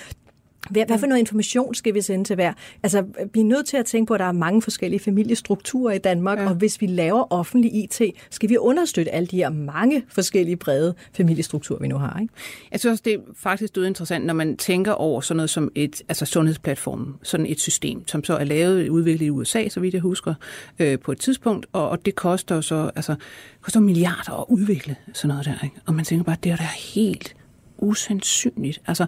Speaker 4: Hvad, hvad for noget information skal vi sende til hver? Altså, vi er nødt til at tænke på, at der er mange forskellige familiestrukturer i Danmark, ja. og hvis vi laver offentlig IT, skal vi understøtte alle de her mange forskellige brede familiestrukturer, vi nu har. Ikke?
Speaker 3: Jeg synes også, det er faktisk død interessant, når man tænker over sådan noget som et altså sundhedsplatform, sådan et system, som så er lavet udviklet i USA, så vidt jeg husker, øh, på et tidspunkt, og, og det koster så altså, koster milliarder at udvikle sådan noget der. Ikke? Og man tænker bare, det er da helt usandsynligt. Altså,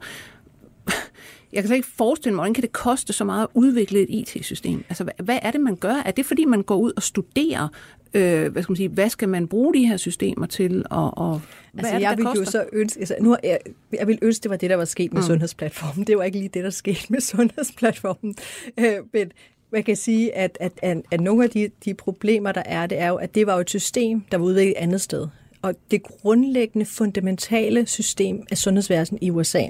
Speaker 3: jeg kan slet ikke forestille mig, hvordan kan det koste så meget at udvikle et IT-system? Altså, hvad, hvad er det, man gør? Er det, fordi man går ud og studerer, øh, hvad skal man sige, hvad skal man bruge de her systemer til, og, og hvad altså, er det,
Speaker 4: jeg vil jo så ønske, altså, nu, jeg, jeg vil ønske, det var det, der var sket med mm. sundhedsplatformen. Det var ikke lige det, der skete med sundhedsplatformen. Øh, men man kan sige, at, at, at, at nogle af de, de problemer, der er, det er jo, at det var jo et system, der var udviklet et andet sted. Og det grundlæggende, fundamentale system af sundhedsvæsen i USA,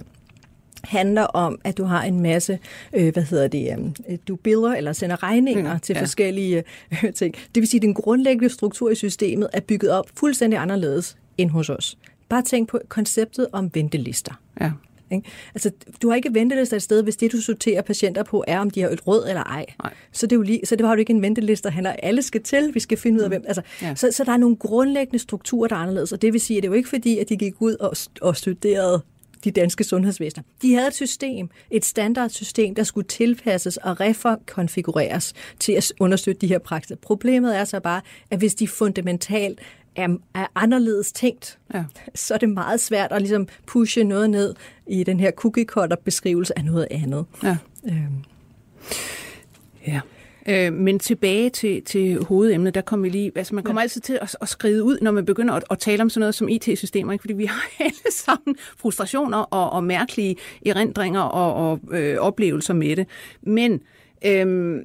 Speaker 4: handler om, at du har en masse, øh, hvad hedder det, øh, du billeder, eller sender regninger
Speaker 3: Ja,
Speaker 4: til
Speaker 3: ja.
Speaker 4: forskellige øh, ting. Det vil sige, at den grundlæggende struktur i systemet er bygget op fuldstændig anderledes end hos os. Bare tænk på konceptet om ventelister.
Speaker 3: Ja.
Speaker 4: Ikke? Altså, du har ikke ventelister et sted, hvis det, du sorterer patienter på, er, om de har et råd eller ej.
Speaker 3: Nej.
Speaker 4: Så, det er jo lige, så det har du ikke en venteliste, der handler, alle skal til, vi skal finde ud af, hvem... Altså,
Speaker 3: ja.
Speaker 4: så, så der er nogle grundlæggende strukturer, der er anderledes, og det vil sige, at det er jo ikke fordi, at de gik ud og, og studerede de danske sundhedsvæsener. De havde et system, et standardsystem, der skulle tilpasses og rekonfigureres til at understøtte de her praksiser. Problemet er så bare, at hvis de fundamentalt er, er anderledes tænkt,
Speaker 3: Ja.
Speaker 4: så er det meget svært at ligesom pushe noget ned i den her cookie cutter beskrivelse af noget andet.
Speaker 3: ja.
Speaker 4: Øhm.
Speaker 3: Ja. Øh, men tilbage til, til hovedemnet, der kommer vi lige, altså man kommer ja. altid til at, at skride ud, når man begynder at, at tale om sådan noget som IT-systemer, ikke? fordi vi har alle sammen frustrationer og, og mærkelige erindringer og, og øh, oplevelser med det. Men øh,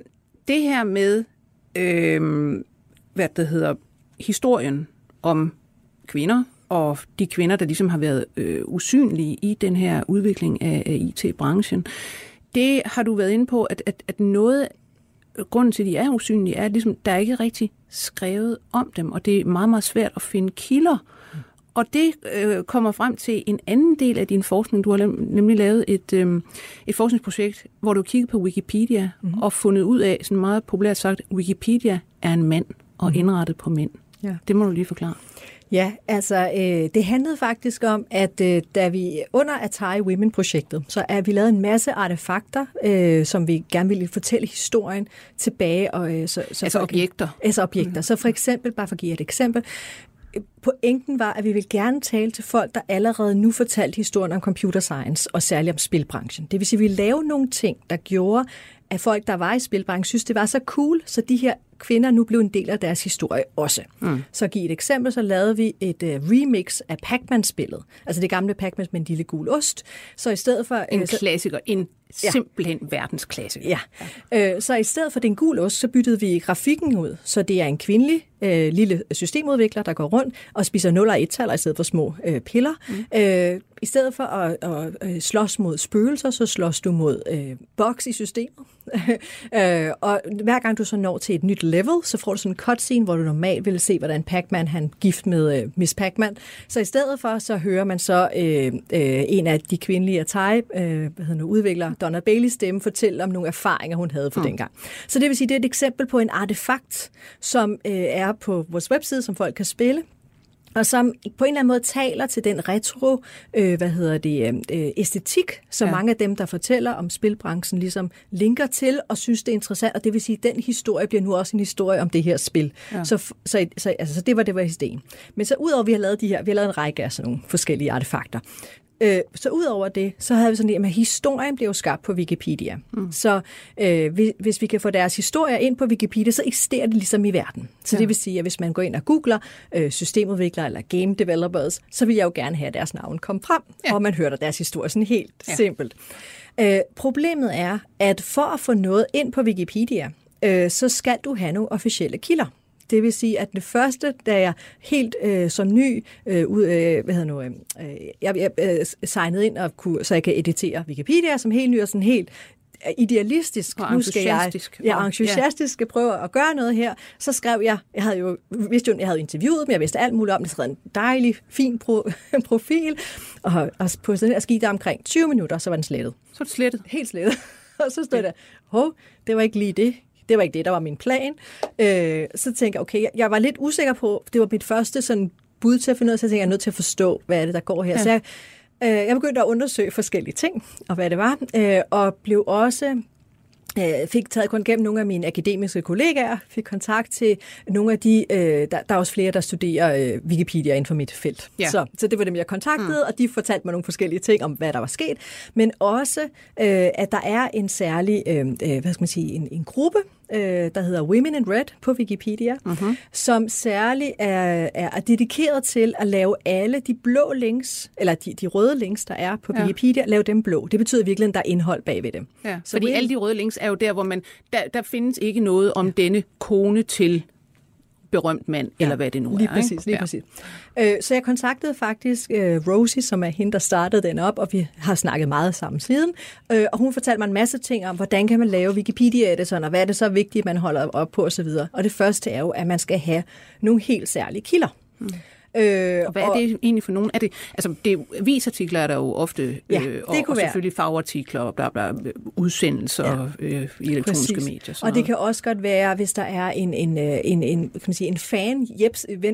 Speaker 3: det her med, øh, hvad det hedder, historien om kvinder, og de kvinder, der ligesom har været øh, usynlige i den her udvikling af, af IT-branchen, det har du været inde på, at, at, at noget grunden til, at de er usynlige, er, at ligesom, der er ikke rigtig skrevet om dem, og det er meget, meget svært at finde kilder. Og det øh, kommer frem til en anden del af din forskning. Du har nemlig lavet et, øh, et forskningsprojekt, hvor du kigger på Wikipedia mm-hmm. og fundet ud af, sådan meget populært sagt, Wikipedia er en mand og mm-hmm. indrettet på mænd.
Speaker 4: Ja.
Speaker 3: Det må du lige forklare.
Speaker 4: Ja, altså øh, det handlede faktisk om, at øh, da vi under Atari Women-projektet, så er vi lavet en masse artefakter, øh, som vi gerne ville fortælle historien tilbage. Og, øh, så, så
Speaker 3: Altså
Speaker 4: folk-
Speaker 3: objekter.
Speaker 4: Altså objekter. Så for eksempel, bare for at give et eksempel, pointen var, at vi vil gerne tale til folk, der allerede nu fortalte historien om computer science, og særligt om spilbranchen. Det vil sige, at vi lavede nogle ting, der gjorde, at folk, der var i spilbranchen, synes, det var så cool, så de her kvinder nu blev en del af deres historie også. Mm. Så at give et eksempel, så lavede vi et uh, remix af Pac-Man-spillet. Altså det gamle Pac-Man med en lille gul ost. Så i stedet for...
Speaker 3: En
Speaker 4: øh, så,
Speaker 3: klassiker. En
Speaker 4: Ja.
Speaker 3: simpelthen verdensklassiker.
Speaker 4: Ja, øh, så i stedet for den gul ost, så byttede vi grafikken ud. Så det er en kvindelig øh, lille systemudvikler, der går rundt og spiser 0 og 1-taller i stedet for små øh, piller. Mm. Øh, I stedet for at, at, at slås mod spøgelser, så slås du mod øh, boks i systemet. øh, og hver gang du så når til et nyt level, så får du sådan en cutscene, hvor du normalt ville se, hvordan Pac-Man han gift med øh, Miss Pac-Man. Så i stedet for, så hører man så øh, øh, en af de kvindelige Atari øh, hvad hedder nu, udvikler, Donna Bailey stemme, fortælle om nogle erfaringer, hun havde for mm. dengang. Så det vil sige, det er et eksempel på en artefakt, som øh, er på vores webside, som folk kan spille og som på en eller anden måde taler til den retro, øh, hvad hedder det, øh, æstetik, som
Speaker 3: Ja.
Speaker 4: mange af dem, der fortæller om spilbranchen, ligesom linker til og synes, det er interessant. Og det vil sige, at den historie bliver nu også en historie om det her spil.
Speaker 3: Ja.
Speaker 4: Så, så, så, altså, så det var det var ideen. Men så udover, at vi har lavet de her, vi har lavet en række af sådan nogle forskellige artefakter. Øh, så udover det, så havde vi sådan, at historien blev skabt på Wikipedia. Mm. Så øh, hvis, hvis vi kan få deres historier ind på Wikipedia, så eksisterer det ligesom i verden. Så
Speaker 3: Ja.
Speaker 4: det vil sige, at hvis man går ind og googler øh, systemudviklere eller game developers, så vil jeg jo gerne have at deres navn komme frem,
Speaker 3: Ja.
Speaker 4: og man hører deres historie sådan helt
Speaker 3: ja.
Speaker 4: simpelt. Øh, problemet er, at for at få noget ind på Wikipedia, øh, så skal du have nogle officielle kilder. Det vil sige, at det første, da jeg helt øh, som ny, øh, ud, øh, hvad hedder nu, øh, jeg, jeg øh, signede ind, og kunne, så jeg kan editere Wikipedia som helt ny og sådan helt øh, idealistisk.
Speaker 3: Og
Speaker 4: nu skal jeg, ja, entusiastisk skal prøve at gøre noget her. Så skrev jeg, jeg havde jo vidste jo, jeg havde interviewet dem, jeg vidste alt muligt om det, skrev en dejlig, fin pro, profil, og, og på sådan skete der omkring 20 minutter, så var den slettet
Speaker 3: Så er det slettet.
Speaker 4: helt slettet. og så stod der, hov, det var ikke lige det. Det var ikke det, der var min plan. Øh, så tænkte jeg, okay, jeg, var lidt usikker på, det var mit første sådan bud til at finde ud af, så jeg tænkte, jeg er nødt til at forstå, hvad er det, der går her.
Speaker 3: Ja.
Speaker 4: Så jeg, øh, jeg begyndte at undersøge forskellige ting, og hvad det var, øh, og blev også øh, fik taget kun gennem nogle af mine akademiske kollegaer, fik kontakt til nogle af de, øh, der, der er også flere, der studerer øh, Wikipedia inden for mit felt.
Speaker 3: Ja.
Speaker 4: Så, så det var dem, jeg kontaktede, mm. og de fortalte mig nogle forskellige ting om, hvad der var sket, men også, øh, at der er en særlig, øh, hvad skal man sige, en, en gruppe, øh, der hedder Women in Red på Wikipedia, mm-hmm. som særligt er, er dedikeret til at lave alle de blå links, eller de, de røde links, der er på
Speaker 3: Ja.
Speaker 4: Wikipedia, lave dem blå. Det betyder virkelig, at der er indhold bagved dem.
Speaker 3: Ja,
Speaker 4: Så
Speaker 3: fordi
Speaker 4: Women-
Speaker 3: alle de røde links er jo der, hvor man, der, der findes ikke noget om denne kone til berømt mand, ja, eller hvad det nu
Speaker 4: lige
Speaker 3: er.
Speaker 4: Præcis,
Speaker 3: ikke?
Speaker 4: lige
Speaker 3: ja.
Speaker 4: præcis. Øh, så jeg kontaktede faktisk øh, Rosie, som er hende, der startede den op, og vi har snakket meget sammen siden. Øh, og hun fortalte mig en masse ting om, hvordan kan man lave Wikipedia-editoren, og hvad er det så vigtigt, man holder op på osv. Og det første er jo, at man skal have nogle helt særlige kilder. Mm.
Speaker 3: Øh, og hvad er det egentlig for nogen? Er det, altså, det er, avisartikler er der jo ofte,
Speaker 4: ja,
Speaker 3: øh,
Speaker 4: det
Speaker 3: og,
Speaker 4: kunne
Speaker 3: og
Speaker 4: være.
Speaker 3: selvfølgelig fagartikler og bla, bla, udsendelser ja. øh, i elektroniske
Speaker 4: Præcis.
Speaker 3: medier.
Speaker 4: Og det kan også godt være, hvis der er en, en, en, en, kan man sige, en fan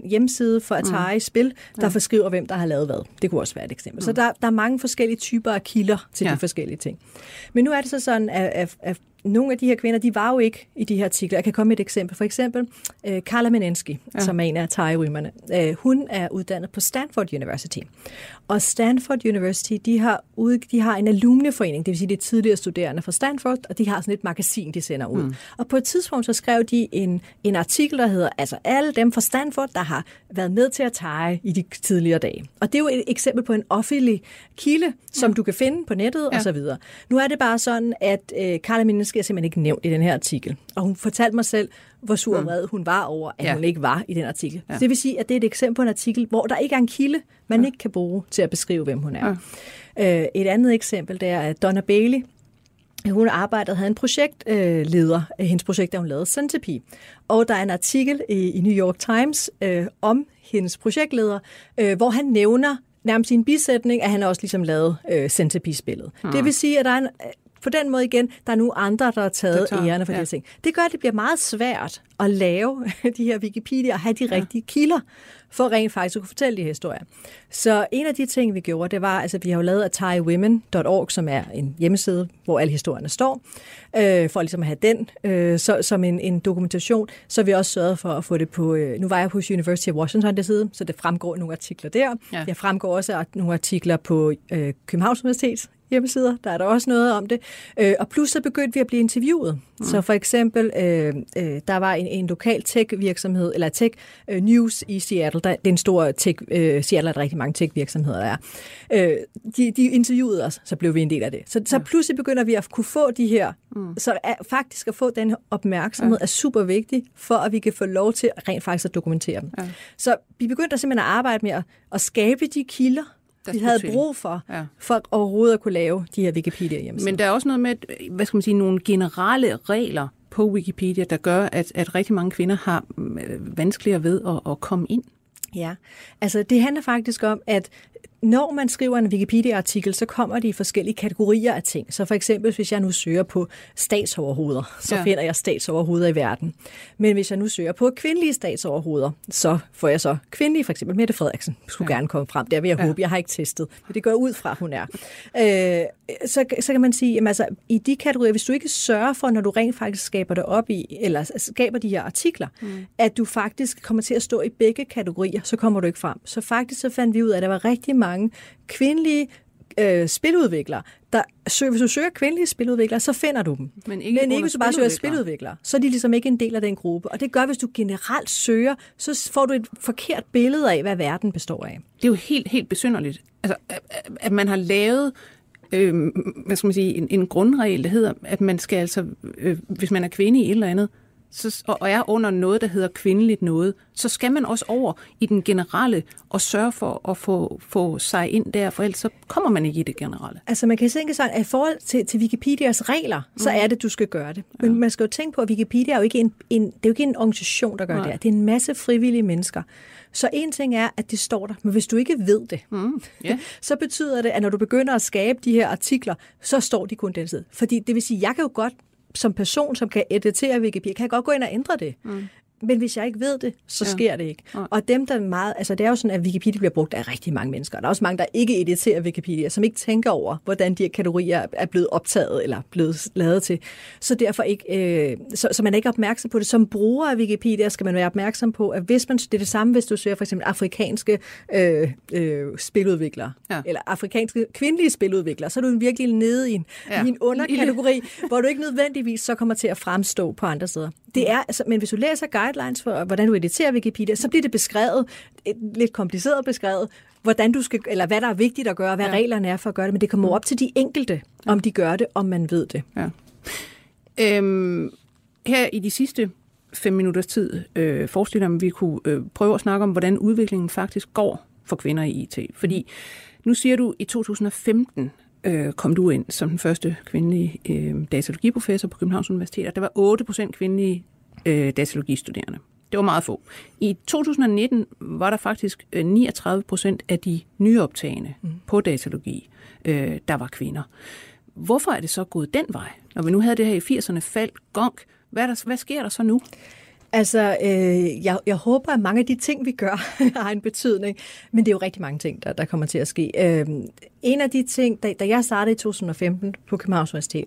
Speaker 4: hjemmeside for Atari mm. Spil, der ja. forskriver, hvem der har lavet hvad. Det kunne også være et eksempel. Mm. Så der, der er mange forskellige typer af kilder til ja. de forskellige ting. Men nu er det så sådan, at, at, at nogle af de her kvinder, de var jo ikke i de her artikler. Jeg kan komme med et eksempel. For eksempel uh, Carla Menensky, ja. som er en af Atari-rymerne. Uh, hun er uddannet på Stanford University. Og Stanford University, de har, ude, de har en alumneforening, det vil sige, de tidligere studerende fra Stanford, og de har sådan et magasin, de sender ud. Mm. Og på et tidspunkt, så skrev de en, en artikel, der hedder, altså alle dem fra Stanford, der har været med til at tage i de tidligere dage. Og det er jo et eksempel på en offentlig kilde, som ja. du kan finde på nettet, ja. og så videre. Nu er det bare sådan, at øh, Carla Menensky er simpelthen ikke nævnt i den her artikel. Og hun fortalte mig selv, hvor sur og vred hun var over, at ja. hun ikke var i den artikel. Ja. Så det vil sige, at det er et eksempel på en artikel, hvor der ikke er en kilde, man ja. ikke kan bruge til at beskrive, hvem hun er. Ja. Øh, et andet eksempel, det er, at Donna Bailey, hun arbejdede, havde en projektleder. Øh, hendes projekt, der hun lavede Centipede. Og der er en artikel i, i New York Times øh, om hendes projektleder, øh, hvor han nævner nærmest i en bisætning, at han også ligesom lavet øh, Centipede-spillet. Hmm. Det vil sige, at der er en, på den måde igen, der er nu andre, der har taget ærerne for ja. de her ting. Det gør, at det bliver meget svært at lave de her Wikipedia og have de ja. rigtige kilder, for rent faktisk at kunne fortælle de her historier. Så en af de ting, vi gjorde, det var, altså vi har jo lavet atariwomen.org, som er en hjemmeside, hvor alle historierne står, øh, for ligesom at have den øh, så, som en, en dokumentation. Så vi også sørget for at få det på, øh, nu var jeg på University of Washington der side, så det fremgår nogle artikler der. Ja. Jeg fremgår også nogle artikler på øh, Københavns Universitet hjemmesider, der er der også noget om det. Øh, og plus så begyndte vi at blive interviewet. Mm. Så for eksempel, øh, øh, der var en, en lokal tech-virksomhed, eller tech øh, news i Seattle, der, det er en stor tech, øh, Seattle er der rigtig mange tech-virksomheder, der er. Øh, de, de interviewede os, så blev vi en del af det. Så, så pludselig begynder vi at kunne få de her, mm. så er, faktisk at få den opmærksomhed ja. er super vigtig, for at vi kan få lov til rent faktisk at dokumentere dem. Ja. Så vi begyndte simpelthen at arbejde med at, at skabe de kilder, vi havde brug for, ja. for overhovedet at kunne lave de her Wikipedia hjemmesider.
Speaker 3: Men der er også noget med, hvad skal man sige, nogle generelle regler på Wikipedia, der gør, at, at rigtig mange kvinder har vanskeligere ved at, at komme ind.
Speaker 4: Ja, altså det handler faktisk om, at når man skriver en Wikipedia-artikel, så kommer de i forskellige kategorier af ting. Så for eksempel, hvis jeg nu søger på statsoverhoveder, så ja. finder jeg statsoverhoveder i verden. Men hvis jeg nu søger på kvindelige statsoverhoveder, så får jeg så kvindelige, for eksempel Mette Frederiksen, skulle ja. gerne komme frem. Der vil jeg ja. håbe, jeg har ikke testet, men det går ud fra, hun er. Øh, så, så kan man sige, jamen altså, i de kategorier, hvis du ikke sørger for, når du rent faktisk skaber det op i, eller skaber de her artikler, mm. at du faktisk kommer til at stå i begge kategorier, så kommer du ikke frem. Så faktisk så fandt vi ud af, at der var rigtig mange kvindelige øh, spiludviklere, der søger, hvis du søger kvindelige spiludviklere, så finder du dem. Men ikke, Men ikke hvis du bare søger spiludviklere. Så er de ligesom ikke en del af den gruppe. Og det gør, hvis du generelt søger, så får du et forkert billede af, hvad verden består af.
Speaker 3: Det er jo helt, helt besynderligt. Altså, at man har lavet øh, hvad skal man sige, en, en grundregel, der hedder, at man skal altså, øh, hvis man er kvinde i et eller andet, så, og er under noget, der hedder kvindeligt noget, så skal man også over i den generelle og sørge for at få, få sig ind der, for ellers så kommer man ikke i det generelle.
Speaker 4: Altså man kan tænke sig, at i forhold til, til Wikipedias regler, så mm. er det, du skal gøre det. Men ja. man skal jo tænke på, at Wikipedia er jo ikke en, en, det er jo ikke en organisation, der gør Nej. det Det er en masse frivillige mennesker. Så en ting er, at det står der, men hvis du ikke ved det, mm. yeah. så betyder det, at når du begynder at skabe de her artikler, så står de kun den side. Fordi det vil sige, jeg kan jo godt som person, som kan editere Wikipedia, kan jeg godt gå ind og ændre det. Mm. Men hvis jeg ikke ved det, så ja. sker det ikke. Ja. Og dem, der meget... Altså, det er jo sådan, at Wikipedia bliver brugt af rigtig mange mennesker. Der er også mange, der ikke editerer Wikipedia, som ikke tænker over, hvordan de her kategorier er blevet optaget eller blevet lavet til. Så derfor ikke... Øh, så, så man er ikke opmærksom på det. Som bruger af Wikipedia skal man være opmærksom på, at hvis man... Det er det samme, hvis du søger for eksempel afrikanske øh, øh, spiludviklere, ja. eller afrikanske kvindelige spiludviklere, så er du virkelig nede i en, ja. i en underkategori, hvor du ikke nødvendigvis så kommer til at fremstå på andre steder. Det er, altså, men hvis du læser guidelines for, hvordan du editerer Wikipedia, så bliver det beskrevet, et lidt kompliceret beskrevet, hvordan du skal, eller hvad der er vigtigt at gøre, hvad ja. reglerne er for at gøre det, men det kommer op til de enkelte, om de gør det, om man ved det. Ja.
Speaker 3: Øhm, her i de sidste fem minutters tid øh, forestille dig, om vi kunne øh, prøve at snakke om, hvordan udviklingen faktisk går for kvinder i IT. Fordi nu siger du, i 2015 øh, kom du ind som den første kvindelige øh, datalogiprofessor på Københavns Universitet, og der var 8 procent kvindelige øh, datalogistuderende. Det var meget få. I 2019 var der faktisk 39 øh, procent af de nyoptagende mm. på datalogi, øh, der var kvinder. Hvorfor er det så gået den vej? Når vi nu havde det her i 80'erne faldt gonk, hvad, der, hvad sker der så nu?
Speaker 4: Altså, øh, jeg, jeg håber, at mange af de ting, vi gør, har en betydning. Men det er jo rigtig mange ting, der, der kommer til at ske. Øh, en af de ting, da, da jeg startede i 2015 på Københavns Universitet,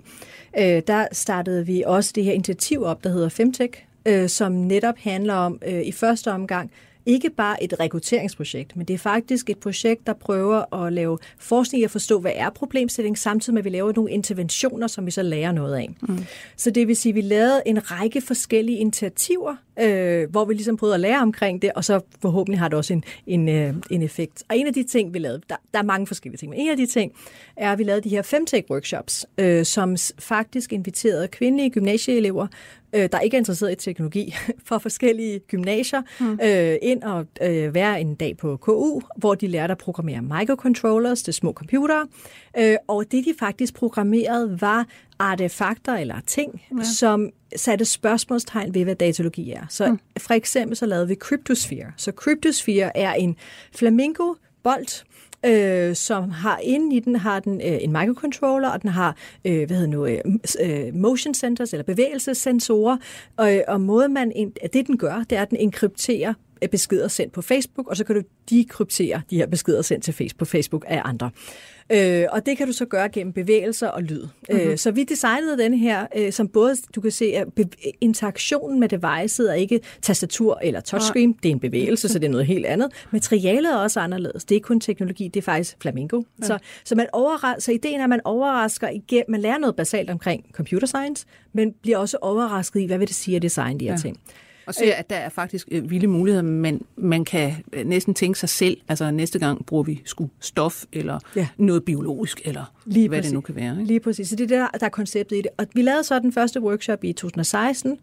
Speaker 4: øh, der startede vi også det her initiativ op, der hedder Femtech, øh, som netop handler om øh, i første omgang ikke bare et rekrutteringsprojekt, men det er faktisk et projekt, der prøver at lave forskning i at forstå, hvad er problemstillingen, samtidig med, at vi laver nogle interventioner, som vi så lærer noget af. Mm. Så det vil sige, at vi lavede en række forskellige initiativer, øh, hvor vi ligesom prøvede at lære omkring det, og så forhåbentlig har det også en, en, øh, en effekt. Og en af de ting, vi lavede, der, der er mange forskellige ting, men en af de ting er, at vi lavede de her femtech-workshops, øh, som faktisk inviterede kvindelige gymnasieelever øh, der ikke er interesseret i teknologi, fra forskellige gymnasier mm. øh, ind og øh, være en dag på KU, hvor de lærte at programmere microcontrollers, det små computere. Øh, og det, de faktisk programmerede, var artefakter eller ting, ja. som satte spørgsmålstegn ved, hvad datalogi er. Så mm. for eksempel så lavede vi Cryptosphere. Så Cryptosphere er en flamingo bold, øh, som har inde i den har den øh, en microcontroller, og den har øh, hvad hedder nu, øh, øh motion sensors eller bevægelsessensorer. Og, øh, og måde man, det den gør, det er, at den enkrypterer øh, beskeder sendt på Facebook, og så kan du dekryptere de her beskeder sendt til Facebook, på Facebook af andre. Øh, og det kan du så gøre gennem bevægelser og lyd. Mm-hmm. Øh, mhm. så vi designede den her, øh, som både, du kan se, at interaktionen med devicet er ikke tastatur eller touchscreen, ja. det er en bevægelse, så det er noget helt andet. Materialet er også anderledes. Det er ikke kun teknologi, det er faktisk flamingo. Ja. Så, så, man overras- så ideen er, at man overrasker igen, man lærer noget basalt omkring computer science, men bliver også overrasket i, hvad vil det sige at designe de her ja. ting.
Speaker 3: Og ser, at der er faktisk øh, vilde muligheder, men man kan øh, næsten tænke sig selv, altså næste gang bruger vi sku stof, eller ja. noget biologisk, eller Lige hvad præcis. det nu kan være. Ikke?
Speaker 4: Lige præcis. Så det er der, der er konceptet i det. Og vi lavede så den første workshop i 2016,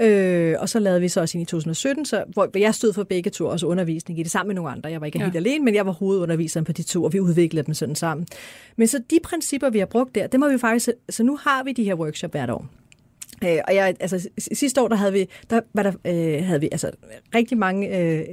Speaker 4: Øh, og så lavede vi så også ind i 2017, så, hvor jeg stod for begge to, også undervisning i det sammen med nogle andre. Jeg var ikke ja. helt alene, men jeg var hovedunderviseren på de to, og vi udviklede dem sådan sammen. Men så de principper, vi har brugt der, det må vi faktisk... Så nu har vi de her workshop hvert år. Øh, og jeg, altså, sidste år, der havde vi, der, var der, øh, havde vi altså, rigtig mange, øh,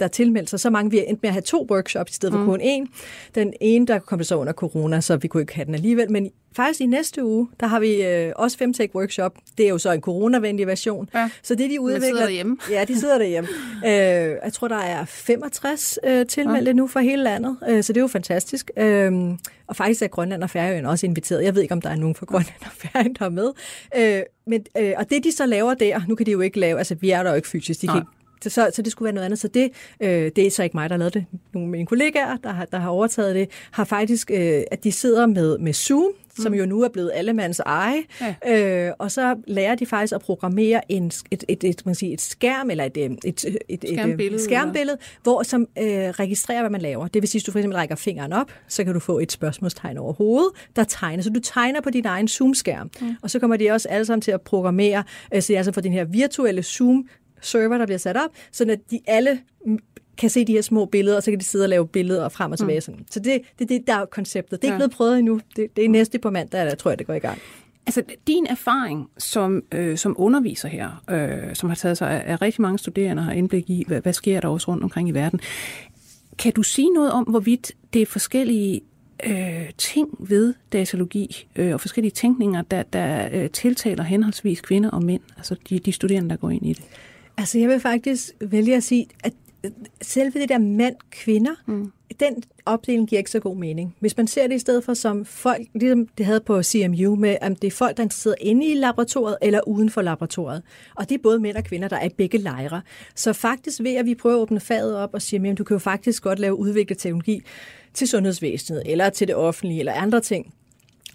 Speaker 4: der tilmeldte sig. Så mange, vi endte med at have to workshops i stedet for mm. kun én. Den ene, der kom så under corona, så vi kunne ikke have den alligevel. Men faktisk i næste uge, der har vi øh, også Femtech Workshop. Det er jo så en coronavenlig version. Ja. Så det, de udvikler...
Speaker 3: De sidder derhjemme.
Speaker 4: Ja, de sidder derhjemme. øh, jeg tror, der er 65 øh, tilmeldte ja. nu fra hele landet, øh, så det er jo fantastisk. Øh, og faktisk er Grønland og Færøen også inviteret. Jeg ved ikke, om der er nogen fra Grønland og Færøen, der er med. Øh, men, øh, og det, de så laver der, nu kan de jo ikke lave, altså vi er der jo ikke fysisk, de kan ikke så, så det skulle være noget andet. Så det, øh, det er så ikke mig, der har lavet det. Nogle af mine kollegaer, der har, der har overtaget det, har faktisk, øh, at de sidder med, med Zoom, som mm. jo nu er blevet allemands eje. Ja. Øh, og så lærer de faktisk at programmere en, et, et, et, man siger, et skærm eller et, et, et, et skærmbillede, et skærmbillede hvor, som øh, registrerer, hvad man laver. Det vil sige, at du for eksempel rækker fingeren op, så kan du få et spørgsmålstegn over hovedet, der tegner. Så du tegner på din egen Zoom-skærm. Mm. Og så kommer de også alle sammen til at programmere, øh, så det er altså for den her virtuelle Zoom server, der bliver sat op, så at de alle kan se de her små billeder, og så kan de sidde og lave billeder frem og tilbage. Mm. Så det, det, det der er konceptet. Det er ja. ikke blevet prøvet endnu. Det, det er næste på mandag, der tror jeg, det går i gang.
Speaker 3: Altså, din erfaring som, øh, som underviser her, øh, som har taget sig af, af rigtig mange studerende og har indblik i, hvad, hvad sker der også rundt omkring i verden, kan du sige noget om, hvorvidt det er forskellige øh, ting ved datalogi øh, og forskellige tænkninger, der, der øh, tiltaler henholdsvis kvinder og mænd, altså de, de studerende, der går ind i det?
Speaker 4: Altså, jeg vil faktisk vælge at sige, at selve det der mand-kvinder, mm. den opdeling giver ikke så god mening. Hvis man ser det i stedet for som folk, ligesom det havde på CMU, med at det er folk, der sidder inde i laboratoriet eller uden for laboratoriet. Og det er både mænd og kvinder, der er i begge lejre. Så faktisk ved at vi prøver at åbne faget op og sige, at du kan jo faktisk godt lave udviklet teknologi til sundhedsvæsenet, eller til det offentlige, eller andre ting,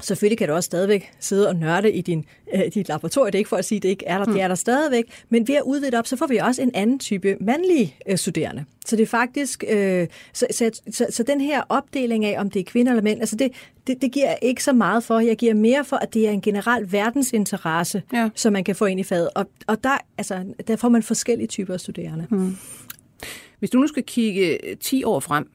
Speaker 4: Selvfølgelig kan du også stadigvæk sidde og nørde i din, øh, dit laboratorium. Det er ikke for at sige, at det ikke er der. Mm. Det er der stadigvæk. Men ved at udvide det op, så får vi også en anden type mandlige øh, studerende. Så det er faktisk... Øh, så, så, så, så den her opdeling af, om det er kvinder eller mænd, altså det, det, det giver ikke så meget for. Jeg giver mere for, at det er en generel verdensinteresse, ja. som man kan få ind i faget. Og, og der, altså, der får man forskellige typer af studerende. Mm.
Speaker 3: Hvis du nu skal kigge 10 år frem,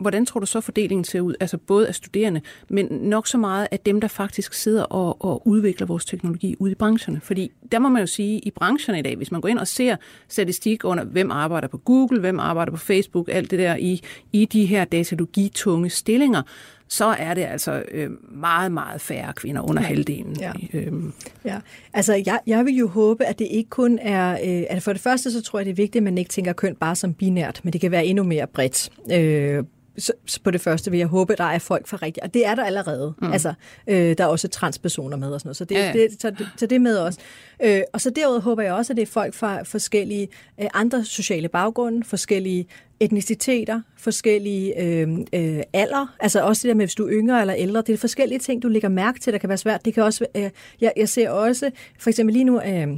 Speaker 3: hvordan tror du så fordelingen ser ud? Altså både af studerende, men nok så meget af dem, der faktisk sidder og, og udvikler vores teknologi ude i brancherne. Fordi der må man jo sige, i brancherne i dag, hvis man går ind og ser statistik under, hvem arbejder på Google, hvem arbejder på Facebook, alt det der i, i de her datalogitunge stillinger, så er det altså øh, meget, meget færre kvinder under ja. halvdelen.
Speaker 4: Ja. Øhm. ja. Altså, jeg, jeg vil jo håbe, at det ikke kun er... Øh, altså for det første, så tror jeg, det er vigtigt, at man ikke tænker køn bare som binært, men det kan være endnu mere bredt. Øh, så, så på det første vil jeg håbe, at der er folk for rigtigt. Og det er der allerede. Mm. Altså, øh, der er også transpersoner med og sådan noget. Så det, ja, ja. det, så, det, så det med også. Øh, og så derudover håber jeg også, at det er folk fra forskellige øh, andre sociale baggrunde, forskellige etniciteter, forskellige øh, øh, alder, altså også det der med, hvis du er yngre eller ældre, det er forskellige ting, du lægger mærke til, der kan være svært. Det kan også, øh, jeg, jeg ser også, for eksempel lige nu, øh,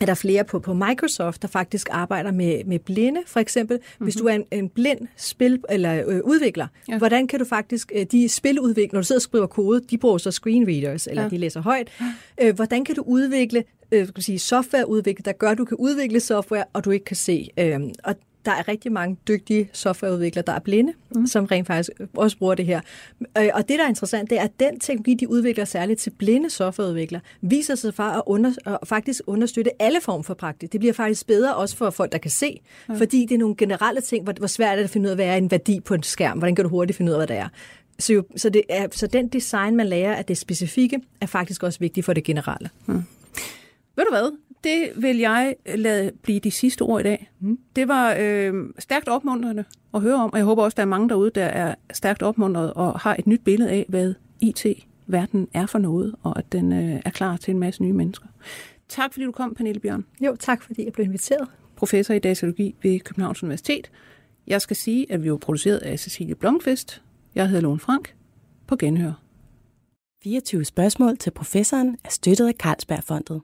Speaker 4: er der flere på, på Microsoft, der faktisk arbejder med, med blinde, for eksempel. Mm-hmm. Hvis du er en, en blind spil eller øh, udvikler, ja. hvordan kan du faktisk, øh, de spiludvikler, når du sidder og skriver kode, de bruger så screenreaders, eller ja. de læser højt. Øh, hvordan kan du udvikle øh, skal sige, softwareudvikle, der gør, at du kan udvikle software, og du ikke kan se. Øh, og der er rigtig mange dygtige softwareudviklere, der er blinde, mm. som rent faktisk også bruger det her. Øh, og det, der er interessant, det er, at den teknologi, de udvikler særligt til blinde softwareudviklere, viser sig for at, under, at faktisk understøtte alle former for praktik. Det bliver faktisk bedre også for folk, der kan se, mm. fordi det er nogle generelle ting, hvor, hvor svært er det at finde ud af, hvad er en værdi på en skærm? Hvordan kan du hurtigt finde ud af, hvad det er? Så, jo, så, det er, så den design, man lærer af det specifikke, er faktisk også vigtig for det generelle. Mm.
Speaker 3: Ved du hvad? Det vil jeg lade blive de sidste ord i dag. Mm. Det var øh, stærkt opmuntrende at høre om, og jeg håber også, der er mange derude, der er stærkt opmuntret og har et nyt billede af, hvad IT-verden er for noget, og at den øh, er klar til en masse nye mennesker. Tak fordi du kom, Pernille Bjørn.
Speaker 4: Jo, tak fordi jeg blev inviteret.
Speaker 3: Professor i datalogi ved Københavns Universitet. Jeg skal sige, at vi var produceret af Cecilie Blomqvist. Jeg hedder Lone Frank. På genhør.
Speaker 1: 24 spørgsmål til professoren er støttet af Carlsbergfondet.